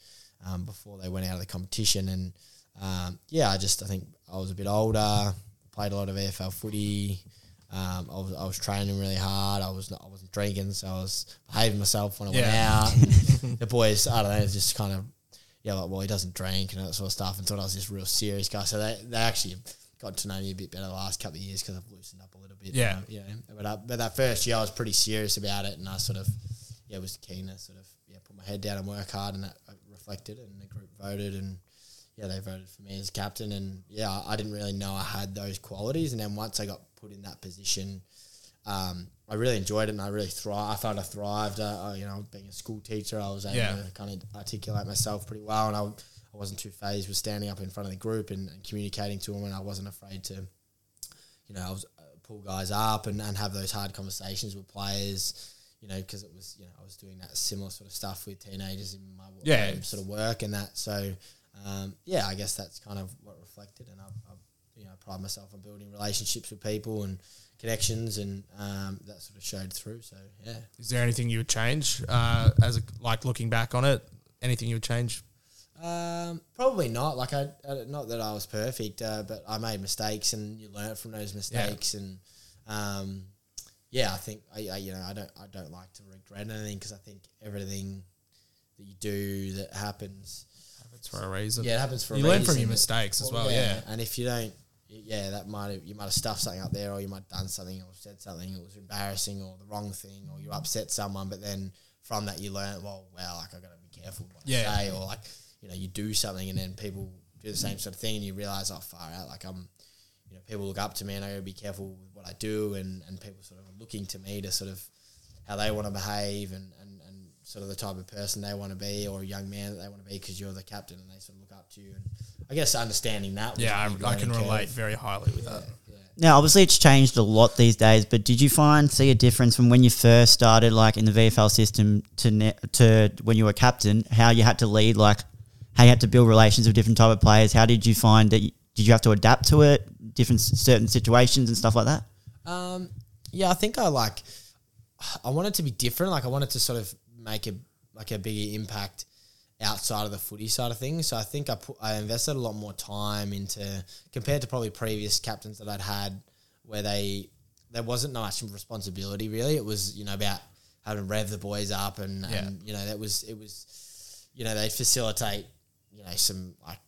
[SPEAKER 2] um, before they went out of the competition. And um, yeah, I just I think I was a bit older, played a lot of AFL footy. Um, I was I was training really hard. I was not, I wasn't drinking, so I was behaving myself when I
[SPEAKER 3] Yeah.
[SPEAKER 2] went out. the boys, I don't know, just kind of yeah, like well he doesn't drink and all that sort of stuff, and thought I was this real serious guy. So they they actually got to know me a bit better the last couple of years because I've loosened up a little bit.
[SPEAKER 3] Yeah.
[SPEAKER 2] know. But uh, but that first year I was pretty serious about it, and I sort of yeah was keen to sort of yeah put my head down and work hard, and that uh, reflected, and the group voted, and yeah they voted for me as captain, and yeah I- didn't really know I had those qualities, and then once I got put in that position. Um, I really enjoyed it and I really thrived. I found I thrived. Uh, you know, being a school teacher, I was able
[SPEAKER 3] Yeah.
[SPEAKER 2] to kind of articulate myself pretty well, and I, I wasn't too phased with standing up in front of the group and, and communicating to them, and I wasn't afraid to, you know, I was uh, pull guys up and, and have those hard conversations with players. You know, because it was you know I was doing that similar sort of stuff with teenagers in my
[SPEAKER 3] Yeah.
[SPEAKER 2] sort of work and that. So um, yeah, I guess that's kind of what reflected, and I've, I've you know pride myself on building relationships with people and connections, and um, that sort of showed through. So yeah,
[SPEAKER 3] Is there anything you would change uh, as a, like looking back on it? Anything you would change?
[SPEAKER 2] Um, probably not. Like I, not that I was perfect, uh, but I made mistakes, and you learn from those mistakes. And um, yeah, I think I, I, you know, I don't, I don't like to regret anything because I think everything that you do that happens,
[SPEAKER 3] It's for a reason.
[SPEAKER 2] yeah, it happens for.
[SPEAKER 3] you learn from your mistakes as well. Yeah.
[SPEAKER 2] And if you don't, yeah, that might have, you might have stuffed something up there, or you might have done something, or said something that was embarrassing, or the wrong thing, or you upset someone. But then from that, you learn, well, wow, like I got to be careful what
[SPEAKER 3] Yeah.
[SPEAKER 2] I say, or like you know, you do something, and then people do the same sort of thing, and you realize, oh, far out, like I'm, you know people look up to me and I got to be careful with what I do and and people sort of are looking to me to sort of how they want to behave and sort of the type of person they want to be or a young man that they want to be because you're the captain and they sort of look up to you and I guess understanding that was
[SPEAKER 3] Yeah, I, I can
[SPEAKER 2] learning
[SPEAKER 3] relate
[SPEAKER 2] curve.
[SPEAKER 3] very highly with that.
[SPEAKER 2] Yeah.
[SPEAKER 1] Now, obviously, it's changed a lot these days. But did you find see a difference from when you first started, like in the VFL system, to ne- to when you were captain? How you had to lead, like how you had to build relations with different type of players. How did you find that? You, did you have to adapt to it, different certain situations and stuff like that?
[SPEAKER 2] Um, yeah, I think I like. I wanted to be different. Like I wanted to sort of make a like a bigger impact outside of the footy side of things. So I think I put I invested a lot more time into compared to probably previous captains that I'd had, where they there wasn't much responsibility really. It was you know about having to rev the boys up and,
[SPEAKER 3] Yeah.
[SPEAKER 2] and you know that was it was you know they facilitate you know some like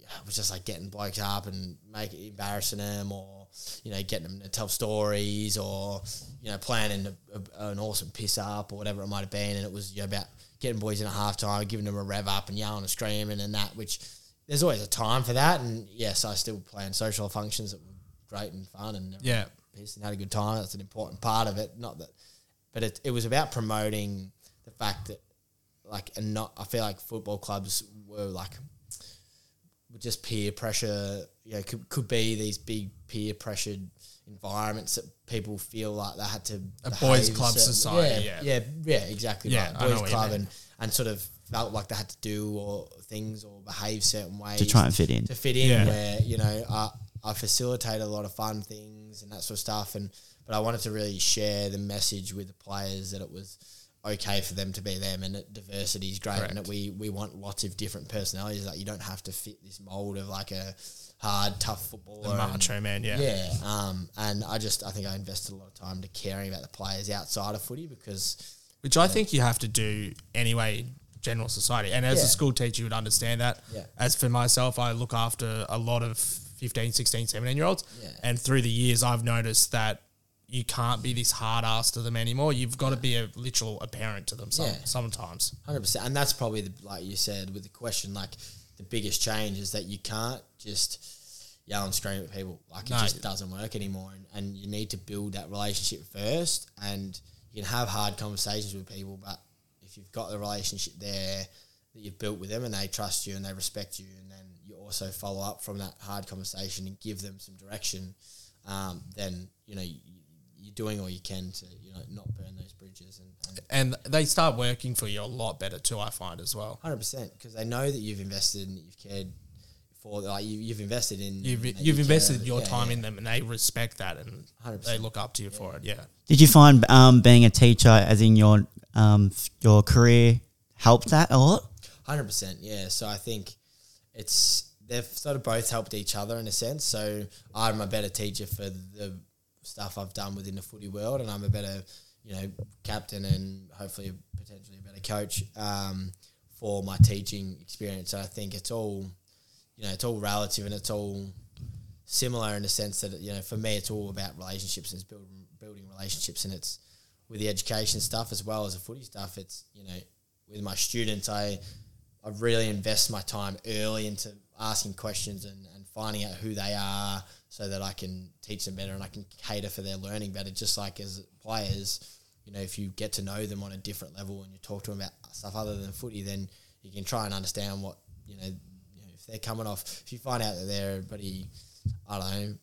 [SPEAKER 2] it was just like getting blokes up and make embarrassing them or you know getting them to tell stories or you know planning a, a, an awesome piss up or whatever it might have been. And it was you know, about getting boys in at halftime giving them a rev up and yelling and screaming and that which there's always a time for that. And yes I still plan social functions that were great and fun and
[SPEAKER 3] Yeah.
[SPEAKER 2] pissed and had a good time. That's an important part of it. Not that but it, it was about promoting the fact that like and not I feel like football clubs were like were just peer pressure you know could, could be these big peer pressured environments that people feel like they had to
[SPEAKER 3] A boys' club
[SPEAKER 2] certain-
[SPEAKER 3] society,
[SPEAKER 2] yeah yeah. yeah exactly
[SPEAKER 3] Yeah,
[SPEAKER 2] right. Boys club and and sort of felt like they had to do or things or behave certain ways
[SPEAKER 1] To try and fit in.
[SPEAKER 2] to fit in
[SPEAKER 3] Yeah.
[SPEAKER 2] where you know I, I facilitated a lot of fun things and that sort of stuff and but I wanted to really share the message with the players that it was okay for them to be them and that diversity is great and that we we want lots of different personalities. Like you don't have to fit this mold of like a hard tough footballer
[SPEAKER 3] The
[SPEAKER 2] and-
[SPEAKER 3] macho man, yeah.
[SPEAKER 2] yeah um and I just I think I invested a lot of time to caring about the players outside of footy because
[SPEAKER 3] Which I think you have to do anyway general society. And as
[SPEAKER 2] Yeah.
[SPEAKER 3] a school teacher, you would understand that.
[SPEAKER 2] Yeah.
[SPEAKER 3] As for myself, I look after a lot of 15, 16, 17 year olds.
[SPEAKER 2] Yeah.
[SPEAKER 3] And through the years, I've noticed that you can't be this hard ass to them anymore. You've got to be a literal a parent to them some,
[SPEAKER 2] Yeah.
[SPEAKER 3] sometimes.
[SPEAKER 2] Hundred percent, and that's probably the like you said with the question. Like the biggest change is that you can't just yell and scream at people. Like
[SPEAKER 3] No.
[SPEAKER 2] it just doesn't work anymore, and, and you need to build that relationship first. And you can have hard conversations with people, but if you've got the relationship there that you've built with them, and they trust you and they respect you, and then you also follow up from that hard conversation and give them some direction, um, then you know. You, you're doing all you can to you know not burn those bridges and, and
[SPEAKER 3] And they start working for you a lot better too, I find as well.
[SPEAKER 2] Hundred percent, because they know that you've invested and you've cared for. Like you, you've invested in.
[SPEAKER 3] You've, you've
[SPEAKER 2] you
[SPEAKER 3] invested
[SPEAKER 2] care.
[SPEAKER 3] your
[SPEAKER 2] Yeah,
[SPEAKER 3] time
[SPEAKER 2] yeah.
[SPEAKER 3] in them and they respect that and
[SPEAKER 2] 100.
[SPEAKER 3] they look up to you for it. Yeah.
[SPEAKER 1] Did you find um, being a teacher, as in your um, your career, helped that a lot?
[SPEAKER 2] Hundred percent, yeah. So I think it's they've sort of both helped each other in a sense. So I'm a better teacher for the stuff I've done within the footy world, and I'm a better, you know, captain and hopefully potentially a better coach um, for my teaching experience. So I think it's all, you know, it's all relative and it's all similar in the sense that you know for me it's all about relationships and it's building building relationships and it's with the education stuff as well as the footy stuff. It's you know with my students I I really invest my time early into asking questions and, and finding out who they are so that I can teach them better and I can cater for their learning better. Just like as players, you know, if you get to know them on a different level and you talk to them about stuff other than footy, then you can try and understand what, you know, you know if they're coming off, if you find out that they're a buddy, I don't know,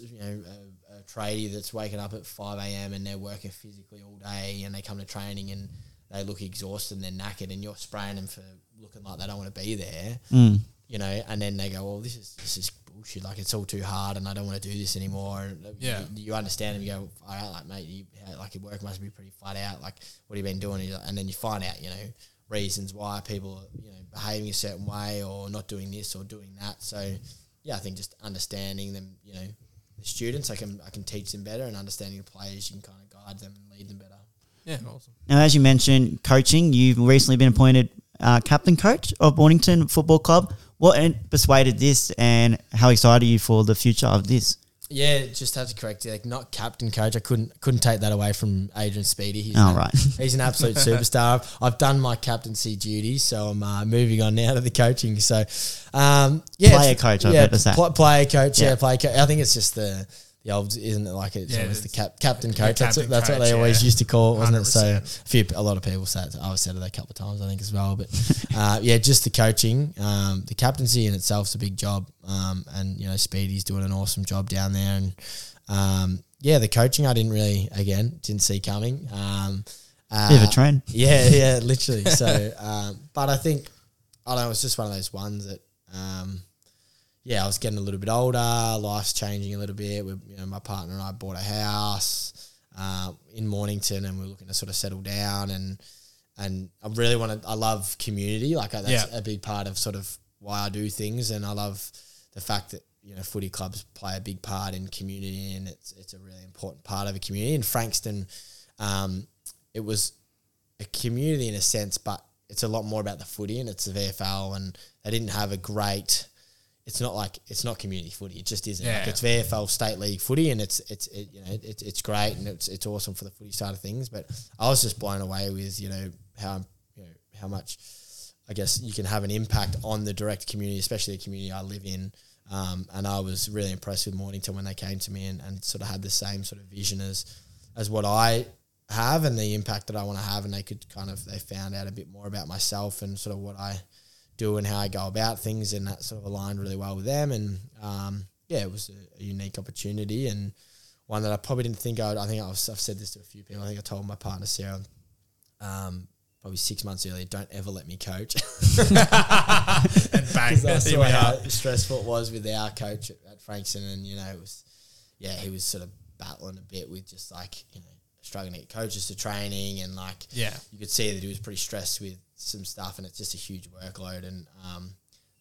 [SPEAKER 2] you know, a, a tradie that's waking up at 5 a.m. and they're working physically all day and they come to training and they look exhausted and they're knackered and you're spraying them for looking like they don't want to be there,
[SPEAKER 1] Mm.
[SPEAKER 2] you know, and then they go, well, this is this is bullshit. Like it's all too hard and I don't want to do this anymore. And uh,
[SPEAKER 3] Yeah.
[SPEAKER 2] you, you understand and you go, all right, like mate, you, like your work must be pretty flat out. Like what have you been doing? And And then you find out, you know, reasons why people are, you know, behaving a certain way or not doing this or doing that. So yeah, I think just understanding them, you know, the students, I can I can teach them better, and understanding the players, you can kind of guide them and lead them better.
[SPEAKER 3] Yeah. Awesome.
[SPEAKER 1] Now, as you mentioned, coaching, you've recently been appointed uh, captain coach of Mornington Football Club. What en- persuaded this, and how excited are you for the future of this?
[SPEAKER 2] Yeah, just have to correct you. Like not captain coach. I couldn't couldn't take that away from Adrian Speedy. He's
[SPEAKER 1] Oh,
[SPEAKER 2] an,
[SPEAKER 1] right.
[SPEAKER 2] He's an absolute superstar. I've done my captaincy duties, so I'm uh, moving on now to the coaching. So, um, yeah,
[SPEAKER 1] Player coach, I've
[SPEAKER 2] yeah, pl- player coach. Yeah,
[SPEAKER 1] Yeah.
[SPEAKER 2] player coach. I think it's just the the old, isn't it? Like it's
[SPEAKER 3] Yeah,
[SPEAKER 2] always the cap, captain coach. that's
[SPEAKER 3] captain
[SPEAKER 2] what, that's what
[SPEAKER 3] coach,
[SPEAKER 2] they always
[SPEAKER 3] yeah.
[SPEAKER 2] used to call it, wasn't it? So a few, a lot of people say it. I've said it a couple of times, I think, as well. But uh, yeah, just the coaching, um, the captaincy in itself is a big job, um, and you know, Speedy's doing an awesome job down there, and um, yeah, the coaching I didn't really, again, didn't see coming. Um, uh,
[SPEAKER 1] Bit of a trend.
[SPEAKER 2] yeah, yeah, literally. So, um, but I think I don't know. It's just one of those ones that, um, yeah, I was getting a little bit older. Life's changing a little bit. We, you know, my partner and I bought a house uh, in Mornington, and we're looking to sort of settle down. And and I really want to. I love community. Like I, that's
[SPEAKER 3] Yeah.
[SPEAKER 2] a big part of sort of why I do things, and I love the fact that you know footy clubs play a big part in community, and it's it's a really important part of a community. In Frankston, um, it was a community in a sense, but it's a lot more about the footy and it's the VFL and they didn't have a great it's not like it's not community footy. It just isn't. Like
[SPEAKER 3] Yeah.
[SPEAKER 2] it's VFL state league footy and it's it's it, you know it's it's great and it's it's awesome for the footy side of things. But I was just blown away with you know how you know how much I guess you can have an impact on the direct community, especially the community I live in. Um, and I was really impressed with Mornington when they came to me and, and sort of had the same sort of vision as as what I have and the impact that I want to have. And they could kind of they found out a bit more about myself and sort of what I do and how I go about things, and that sort of aligned really well with them. And um, yeah, it was a, a unique opportunity and one that I probably didn't think I would. I think I was, I've said this to a few people. I think I told my partner Sarah, um, probably six months earlier, don't ever let me coach.
[SPEAKER 3] and bang,
[SPEAKER 2] I saw how stressful it was with our coach at, at Frankston, and you know, it was, yeah, he was sort of battling a bit with just like you know struggling to get coaches to training, and like
[SPEAKER 3] Yeah.
[SPEAKER 2] you could see that he was pretty stressed with some stuff, and it's just a huge workload. And um,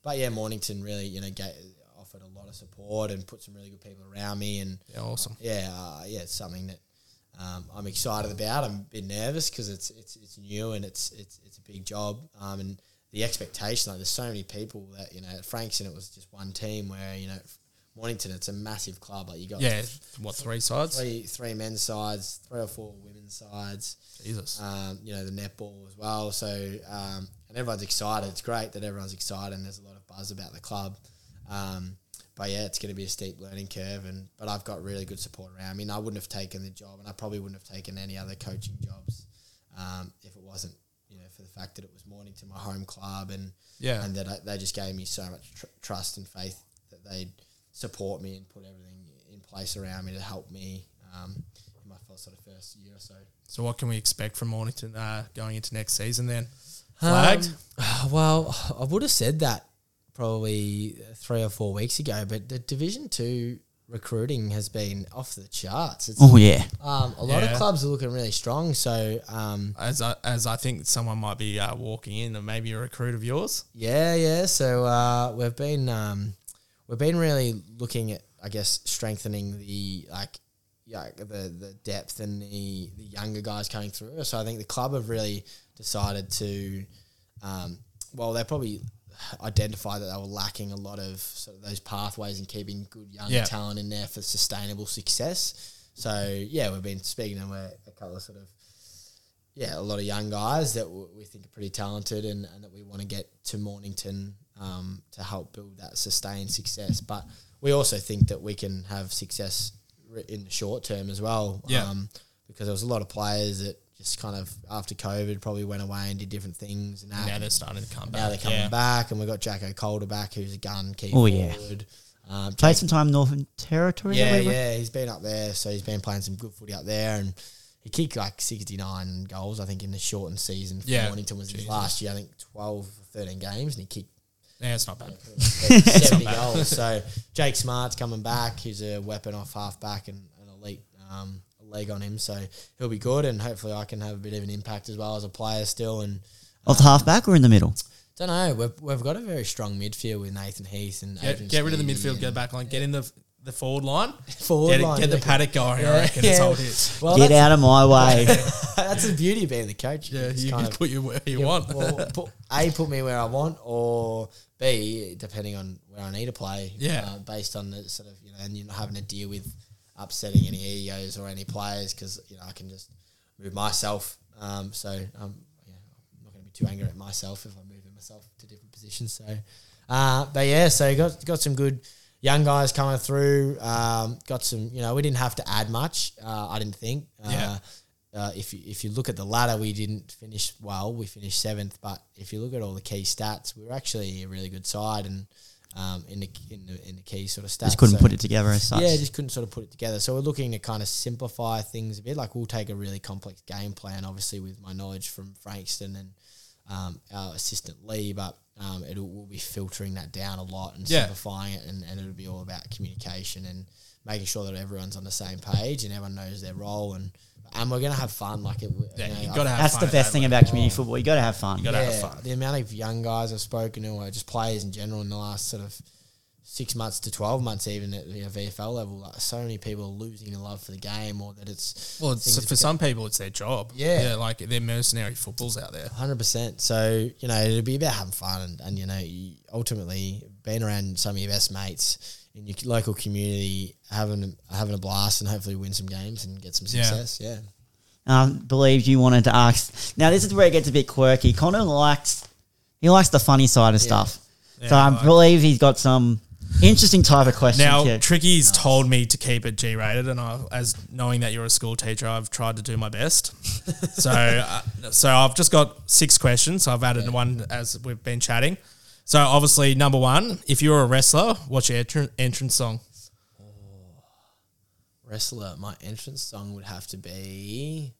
[SPEAKER 2] but yeah, Mornington really you know gave, offered a lot of support and put some really good people around me, and
[SPEAKER 3] Yeah, awesome.
[SPEAKER 2] yeah, uh, yeah, it's something that um, I'm excited about. I'm a bit nervous because it's it's it's new and it's it's it's a big job. Um, and the expectation, like there's so many people that you know at Frankston it was just one team where you know Mornington it's a massive club. Like you got
[SPEAKER 3] Yeah, what three sides?
[SPEAKER 2] three three men's sides, three or four women's sides.
[SPEAKER 3] Jesus.
[SPEAKER 2] Um, you know the netball as well. So um, and everyone's excited. It's great that everyone's excited and there's a lot of buzz about the club. Um, but yeah, it's going to be a steep learning curve, and but I've got really good support around me. And I wouldn't have taken the job, and I probably wouldn't have taken any other coaching jobs um, if it wasn't, you know, for the fact that it was Mornington, my home club, and
[SPEAKER 3] Yeah.
[SPEAKER 2] and that I, they just gave me so much tr- trust and faith that they'd support me and put everything in place around me to help me um, in my first, sort of first year or so.
[SPEAKER 3] So what can we expect from Mornington uh, going into next season then? Flagged?
[SPEAKER 2] Um, well, I would have said that probably three or four weeks ago, but the Division Two recruiting has been off the charts. It's,
[SPEAKER 1] Oh yeah.
[SPEAKER 2] um, a lot
[SPEAKER 3] Yeah.
[SPEAKER 2] of clubs are looking really strong. So um,
[SPEAKER 3] as I, as I think someone might be uh, walking in, and maybe a recruit of yours.
[SPEAKER 2] yeah, yeah. So uh, we've been um, we've been really looking at, I guess, strengthening the like. Yeah, the the depth and the, the younger guys coming through. So I think the club have really decided to, um, well, they probably identified that they were lacking a lot of sort of those pathways and keeping good young
[SPEAKER 3] Yeah.
[SPEAKER 2] talent in there for sustainable success. So yeah, we've been speaking to a, a couple of sort of yeah, a lot of young guys that w- we think are pretty talented and, and that we want to get to Mornington um, to help build that sustained success. But we also think that we can have success in the short term as well.
[SPEAKER 3] Yeah.
[SPEAKER 2] Um, because there was a lot of players that just kind of after COVID probably went away and did different things and that.
[SPEAKER 3] Now they're starting to come back.
[SPEAKER 2] Now they're coming
[SPEAKER 3] yeah.
[SPEAKER 2] back, and we've got Jacko Calder back, who's a gun key
[SPEAKER 1] Oh, yeah.
[SPEAKER 2] forward. Um,
[SPEAKER 1] Played
[SPEAKER 2] Jake-
[SPEAKER 1] some time Northern Territory.
[SPEAKER 2] Yeah, yeah, he's been up there, so he's been playing some good footy up there, and he kicked like sixty nine goals, I think, in the shortened season. For
[SPEAKER 3] Yeah.
[SPEAKER 2] Mornington was his last year, I think twelve or thirteen games, and he kicked
[SPEAKER 3] Yeah, it's not bad.
[SPEAKER 2] seventy goals. So Jake Smart's coming back. He's a weapon off half back and an elite um, leg on him, so he'll be good, and hopefully I can have a bit of an impact as well as a player still. And
[SPEAKER 1] Off the half back or in the middle?
[SPEAKER 2] don't know, we've, we've got a very strong midfield with Nathan Heath and
[SPEAKER 3] Get, get rid of the midfield, get back line, get in the the forward line.
[SPEAKER 2] Forward
[SPEAKER 3] get
[SPEAKER 2] line,
[SPEAKER 3] get the
[SPEAKER 2] reckon?
[SPEAKER 3] paddock going. I
[SPEAKER 2] Yeah,
[SPEAKER 3] reckon it's
[SPEAKER 2] yeah.
[SPEAKER 3] all his.
[SPEAKER 2] Well,
[SPEAKER 1] Get out of my way.
[SPEAKER 2] that's the beauty of being the coach.
[SPEAKER 3] Yeah,
[SPEAKER 2] It's
[SPEAKER 3] you can
[SPEAKER 2] of-
[SPEAKER 3] put you where you
[SPEAKER 2] Yeah,
[SPEAKER 3] want.
[SPEAKER 2] well, put, a put me where I want, or B depending on where I need to play.
[SPEAKER 3] Yeah.
[SPEAKER 2] uh, based on the sort of you know, and you're not having to deal with upsetting any egos or any players because you know I can just move myself. Um, so um, yeah, I'm not going to be too angry at myself if I'm moving myself to different positions. So, uh, but yeah, so got got some good young guys coming through. Um, got some, you know, we didn't have to add much. Uh, I didn't think. Uh,
[SPEAKER 3] Yeah.
[SPEAKER 2] Uh, if you, if you look at the ladder, we didn't finish well. We finished seventh, but if you look at all the key stats, we were actually a really good side and um, in the in the in the key sort of stats.
[SPEAKER 1] Just couldn't
[SPEAKER 2] So-
[SPEAKER 1] put it together as such.
[SPEAKER 2] yeah, just couldn't sort of put it together. So we're looking to kind of simplify things a bit. Like we'll take a really complex game plan, obviously with my knowledge from Frankston and um, our assistant Lee, but um, it we'll be filtering that down a lot and
[SPEAKER 3] Yeah.
[SPEAKER 2] simplifying it, and, and it'll be all about communication and making sure that everyone's on the same page and everyone knows their role and and we're gonna have fun. Like it,
[SPEAKER 3] Yeah,
[SPEAKER 2] you know,
[SPEAKER 3] you got to have
[SPEAKER 1] That's
[SPEAKER 3] fun
[SPEAKER 1] the best thing about oh. community football. You got to have fun.
[SPEAKER 3] gotta have
[SPEAKER 2] yeah,
[SPEAKER 3] fun.
[SPEAKER 2] the amount of young guys I've spoken to, or just players in general, in the last sort of six months to twelve months, even at the VFL level, like so many people are losing the love for the game, or that it's
[SPEAKER 3] Well, it's, for some people, it's their job.
[SPEAKER 2] Yeah.
[SPEAKER 3] yeah, like they're mercenary footballs out there.
[SPEAKER 2] Hundred percent. So you know, it'll be about having fun, and, and you know, ultimately being around some of your best mates in your local community, having having a blast, and hopefully win some games and get some success. Yeah.
[SPEAKER 1] um, believe you wanted to ask. Now this is where it gets a bit quirky. Connor likes he likes the funny side of stuff. so
[SPEAKER 3] Yeah,
[SPEAKER 1] I
[SPEAKER 3] right.
[SPEAKER 1] believe he's got some interesting type of questions
[SPEAKER 3] Now,
[SPEAKER 1] here.
[SPEAKER 3] Tricky's told me to keep it G rated, and I, as knowing that you're a school teacher, I've tried to do my best. so, uh, so I've just got six questions. So I've added one as we've been chatting. So, obviously, number one, if you're a wrestler, what's your entr- entrance song?
[SPEAKER 2] Wrestler, my entrance song would have to be,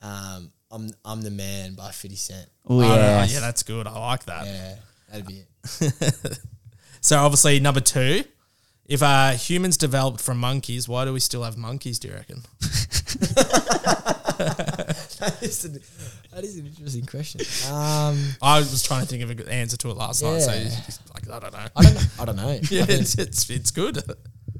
[SPEAKER 2] um, "I'm I'm the Man" by Fifty Cent.
[SPEAKER 1] oh
[SPEAKER 3] Oh, no,
[SPEAKER 1] yes.
[SPEAKER 3] yeah, that's good. I like that.
[SPEAKER 2] Yeah, that'd be it.
[SPEAKER 3] So, obviously, number two, if uh, humans developed from monkeys, why do we still have monkeys? Do you reckon?
[SPEAKER 2] that, is an, that is an interesting question. Um,
[SPEAKER 3] I was trying to think of a good answer to it last night. So,
[SPEAKER 2] Yeah.
[SPEAKER 3] you just, like, I don't know.
[SPEAKER 2] I don't know. I don't know.
[SPEAKER 3] Yeah,
[SPEAKER 2] I, think,
[SPEAKER 3] it's, it's it's good.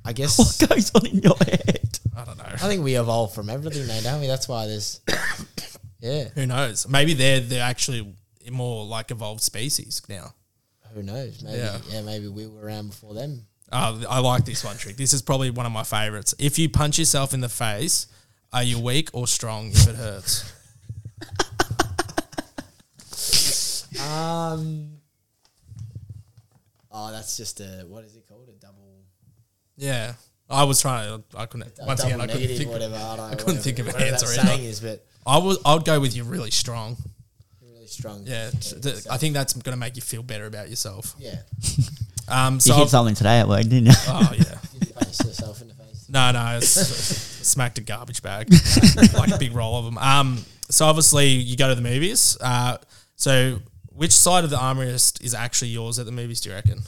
[SPEAKER 2] I guess
[SPEAKER 1] what goes on in your head?
[SPEAKER 3] I don't know.
[SPEAKER 2] I think we evolve from everything, though, don't we? That's why there's, yeah.
[SPEAKER 3] Who knows? Maybe they're they're actually more like evolved species now.
[SPEAKER 2] Who knows? Maybe
[SPEAKER 3] Yeah.
[SPEAKER 2] yeah. Maybe we were around before them.
[SPEAKER 3] Uh, I like this one trick. This is probably one of my favorites. If you punch yourself in the face, are you weak or strong if it hurts?
[SPEAKER 2] Um. Oh, that's just a what is it called? A double.
[SPEAKER 3] Yeah, I was trying to. I couldn't.
[SPEAKER 2] A
[SPEAKER 3] Once
[SPEAKER 2] double
[SPEAKER 3] again, I couldn't think.
[SPEAKER 2] whatever. I, don't
[SPEAKER 3] I couldn't
[SPEAKER 2] whatever-
[SPEAKER 3] think of an answer
[SPEAKER 2] that
[SPEAKER 3] either.
[SPEAKER 2] saying is, but
[SPEAKER 3] I was. I would go with you really strong.
[SPEAKER 2] really strong.
[SPEAKER 3] Yeah, th- I think that's going to make you feel better about yourself.
[SPEAKER 2] Yeah.
[SPEAKER 3] Um.
[SPEAKER 1] You
[SPEAKER 3] So.
[SPEAKER 1] hit something today at work, didn't you?
[SPEAKER 3] oh yeah.
[SPEAKER 2] You punch yourself in the face.
[SPEAKER 3] No, no, it's smacked a garbage bag, like a big roll of them. Um, so obviously you go to the movies. Uh, so which side of the armrest is actually yours at the movies? Do you reckon?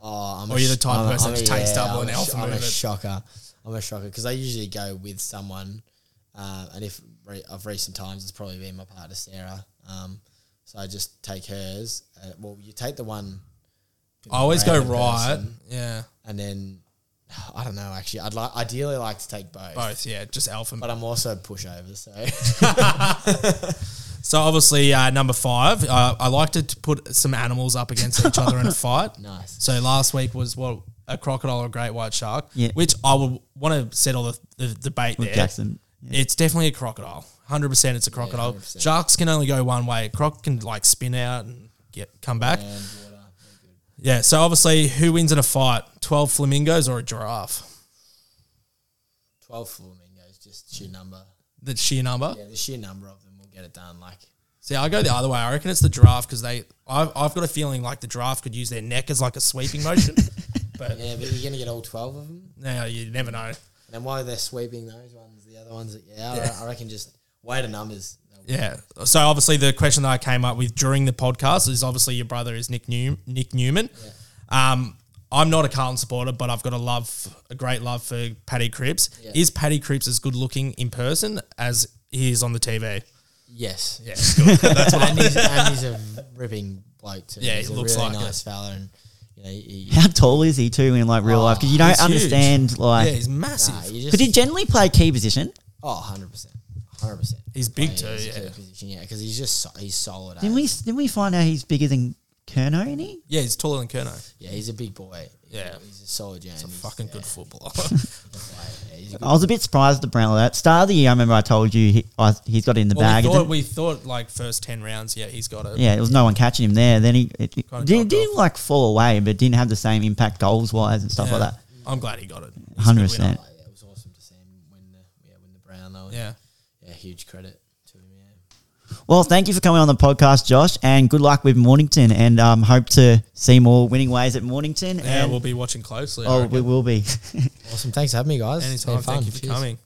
[SPEAKER 2] Oh, I'm
[SPEAKER 3] Or you're the type of
[SPEAKER 2] I'm a-
[SPEAKER 3] person to
[SPEAKER 2] a-
[SPEAKER 3] taste double
[SPEAKER 2] I'm
[SPEAKER 3] and alpha
[SPEAKER 2] sh- I'm a shocker. I'm a shocker because I usually go with someone, uh, and if re- of recent times it's probably been my partner Sarah. Um, so I just take hers. Uh, well, you take the one.
[SPEAKER 3] I always go right.
[SPEAKER 2] person,
[SPEAKER 3] Yeah,
[SPEAKER 2] and then I don't know. Actually, I'd like ideally like to take both,
[SPEAKER 3] both. Yeah, just alpha.
[SPEAKER 2] but I'm also pushover. So
[SPEAKER 3] so obviously uh, number five, uh, I like to t- put some animals up against each other in a fight.
[SPEAKER 2] nice.
[SPEAKER 3] So last week was what a crocodile or a great white shark,
[SPEAKER 1] Yeah.
[SPEAKER 3] which I would want to settle the, the debate
[SPEAKER 1] With
[SPEAKER 3] there.
[SPEAKER 1] Jackson. Yeah.
[SPEAKER 3] It's definitely a crocodile. Hundred percent, it's a crocodile.
[SPEAKER 2] 100%.
[SPEAKER 3] Sharks can only go one way. Croc can like spin out and get come back.
[SPEAKER 2] And water.
[SPEAKER 3] Yeah. So obviously, who wins in a fight? Twelve flamingos or a giraffe?
[SPEAKER 2] Twelve flamingos, just sheer number.
[SPEAKER 3] The sheer number.
[SPEAKER 2] Yeah, the sheer number of them will get it done. Like
[SPEAKER 3] See, I go the other way. I reckon it's the giraffe because they. I've, I've got a feeling like the giraffe could use their neck as like a sweeping motion. but
[SPEAKER 2] yeah, but you're gonna get all twelve of them.
[SPEAKER 3] now you never know.
[SPEAKER 2] And while they're sweeping those ones, the other ones, that, yeah, I- I reckon just weight of numbers.
[SPEAKER 3] Yeah. So obviously, the question that I came up with during the podcast is obviously your brother is Nick New- Nick Newman. Um, I'm not a Carlton supporter, but I've got a love, a great love for Paddy Cripps.
[SPEAKER 2] Yeah.
[SPEAKER 3] Is Paddy Cripps as good looking in person as he is on the TV?
[SPEAKER 2] Yes.
[SPEAKER 3] Yeah. That's what
[SPEAKER 2] and, he's, and he's a ripping bloke too.
[SPEAKER 3] Yeah, he
[SPEAKER 2] he's a
[SPEAKER 3] looks
[SPEAKER 2] really
[SPEAKER 3] like
[SPEAKER 2] nice fella, and You know, he,
[SPEAKER 1] How tall is he too in like real
[SPEAKER 2] Oh,
[SPEAKER 1] life? Because you don't
[SPEAKER 3] he's huge.
[SPEAKER 1] understand
[SPEAKER 3] yeah,
[SPEAKER 1] like.
[SPEAKER 3] he's massive.
[SPEAKER 2] nah, you just,
[SPEAKER 1] Could he generally play key position?
[SPEAKER 2] oh, 100 percent, hundred percent.
[SPEAKER 3] He's big too, yeah.
[SPEAKER 2] Position, yeah, because he's just so, he's solid.
[SPEAKER 1] Didn't we? Didn't we find out he's bigger than Kerno? Isn't he?
[SPEAKER 3] Yeah, he's taller than Kerno.
[SPEAKER 2] Yeah, he's a big boy.
[SPEAKER 3] Yeah.
[SPEAKER 2] he's a solid. Yeah,
[SPEAKER 3] He's a fucking
[SPEAKER 2] yeah,
[SPEAKER 3] good footballer.
[SPEAKER 2] yeah, good
[SPEAKER 1] I was a bit surprised at the Brownlow. At start of the year, I remember I told you he, I, he's got it in the
[SPEAKER 3] well,
[SPEAKER 1] bag.
[SPEAKER 3] we thought we thought like first ten rounds, yeah, he's got it.
[SPEAKER 1] yeah, there was no one catching him there. Then he it, it didn't, didn't like fall away, but didn't have the same impact goals wise and stuff
[SPEAKER 3] Yeah.
[SPEAKER 1] like that.
[SPEAKER 3] I'm glad he got it. He's a good
[SPEAKER 1] 100%.
[SPEAKER 3] winner.
[SPEAKER 2] Oh, yeah, it was awesome to see him win the yeah win the Brownlow.
[SPEAKER 3] Yeah.
[SPEAKER 2] yeah, huge credit to him. Yeah.
[SPEAKER 1] Well, thank you for coming on the podcast, Josh, and good luck with Mornington. And um, hope to see more winning ways at Mornington.
[SPEAKER 3] Yeah,
[SPEAKER 1] and,
[SPEAKER 3] we'll be watching closely.
[SPEAKER 1] Oh, we will be.
[SPEAKER 2] Awesome. Thanks for having me, guys.
[SPEAKER 3] Anytime. Thank you for
[SPEAKER 2] Cheers.
[SPEAKER 3] coming.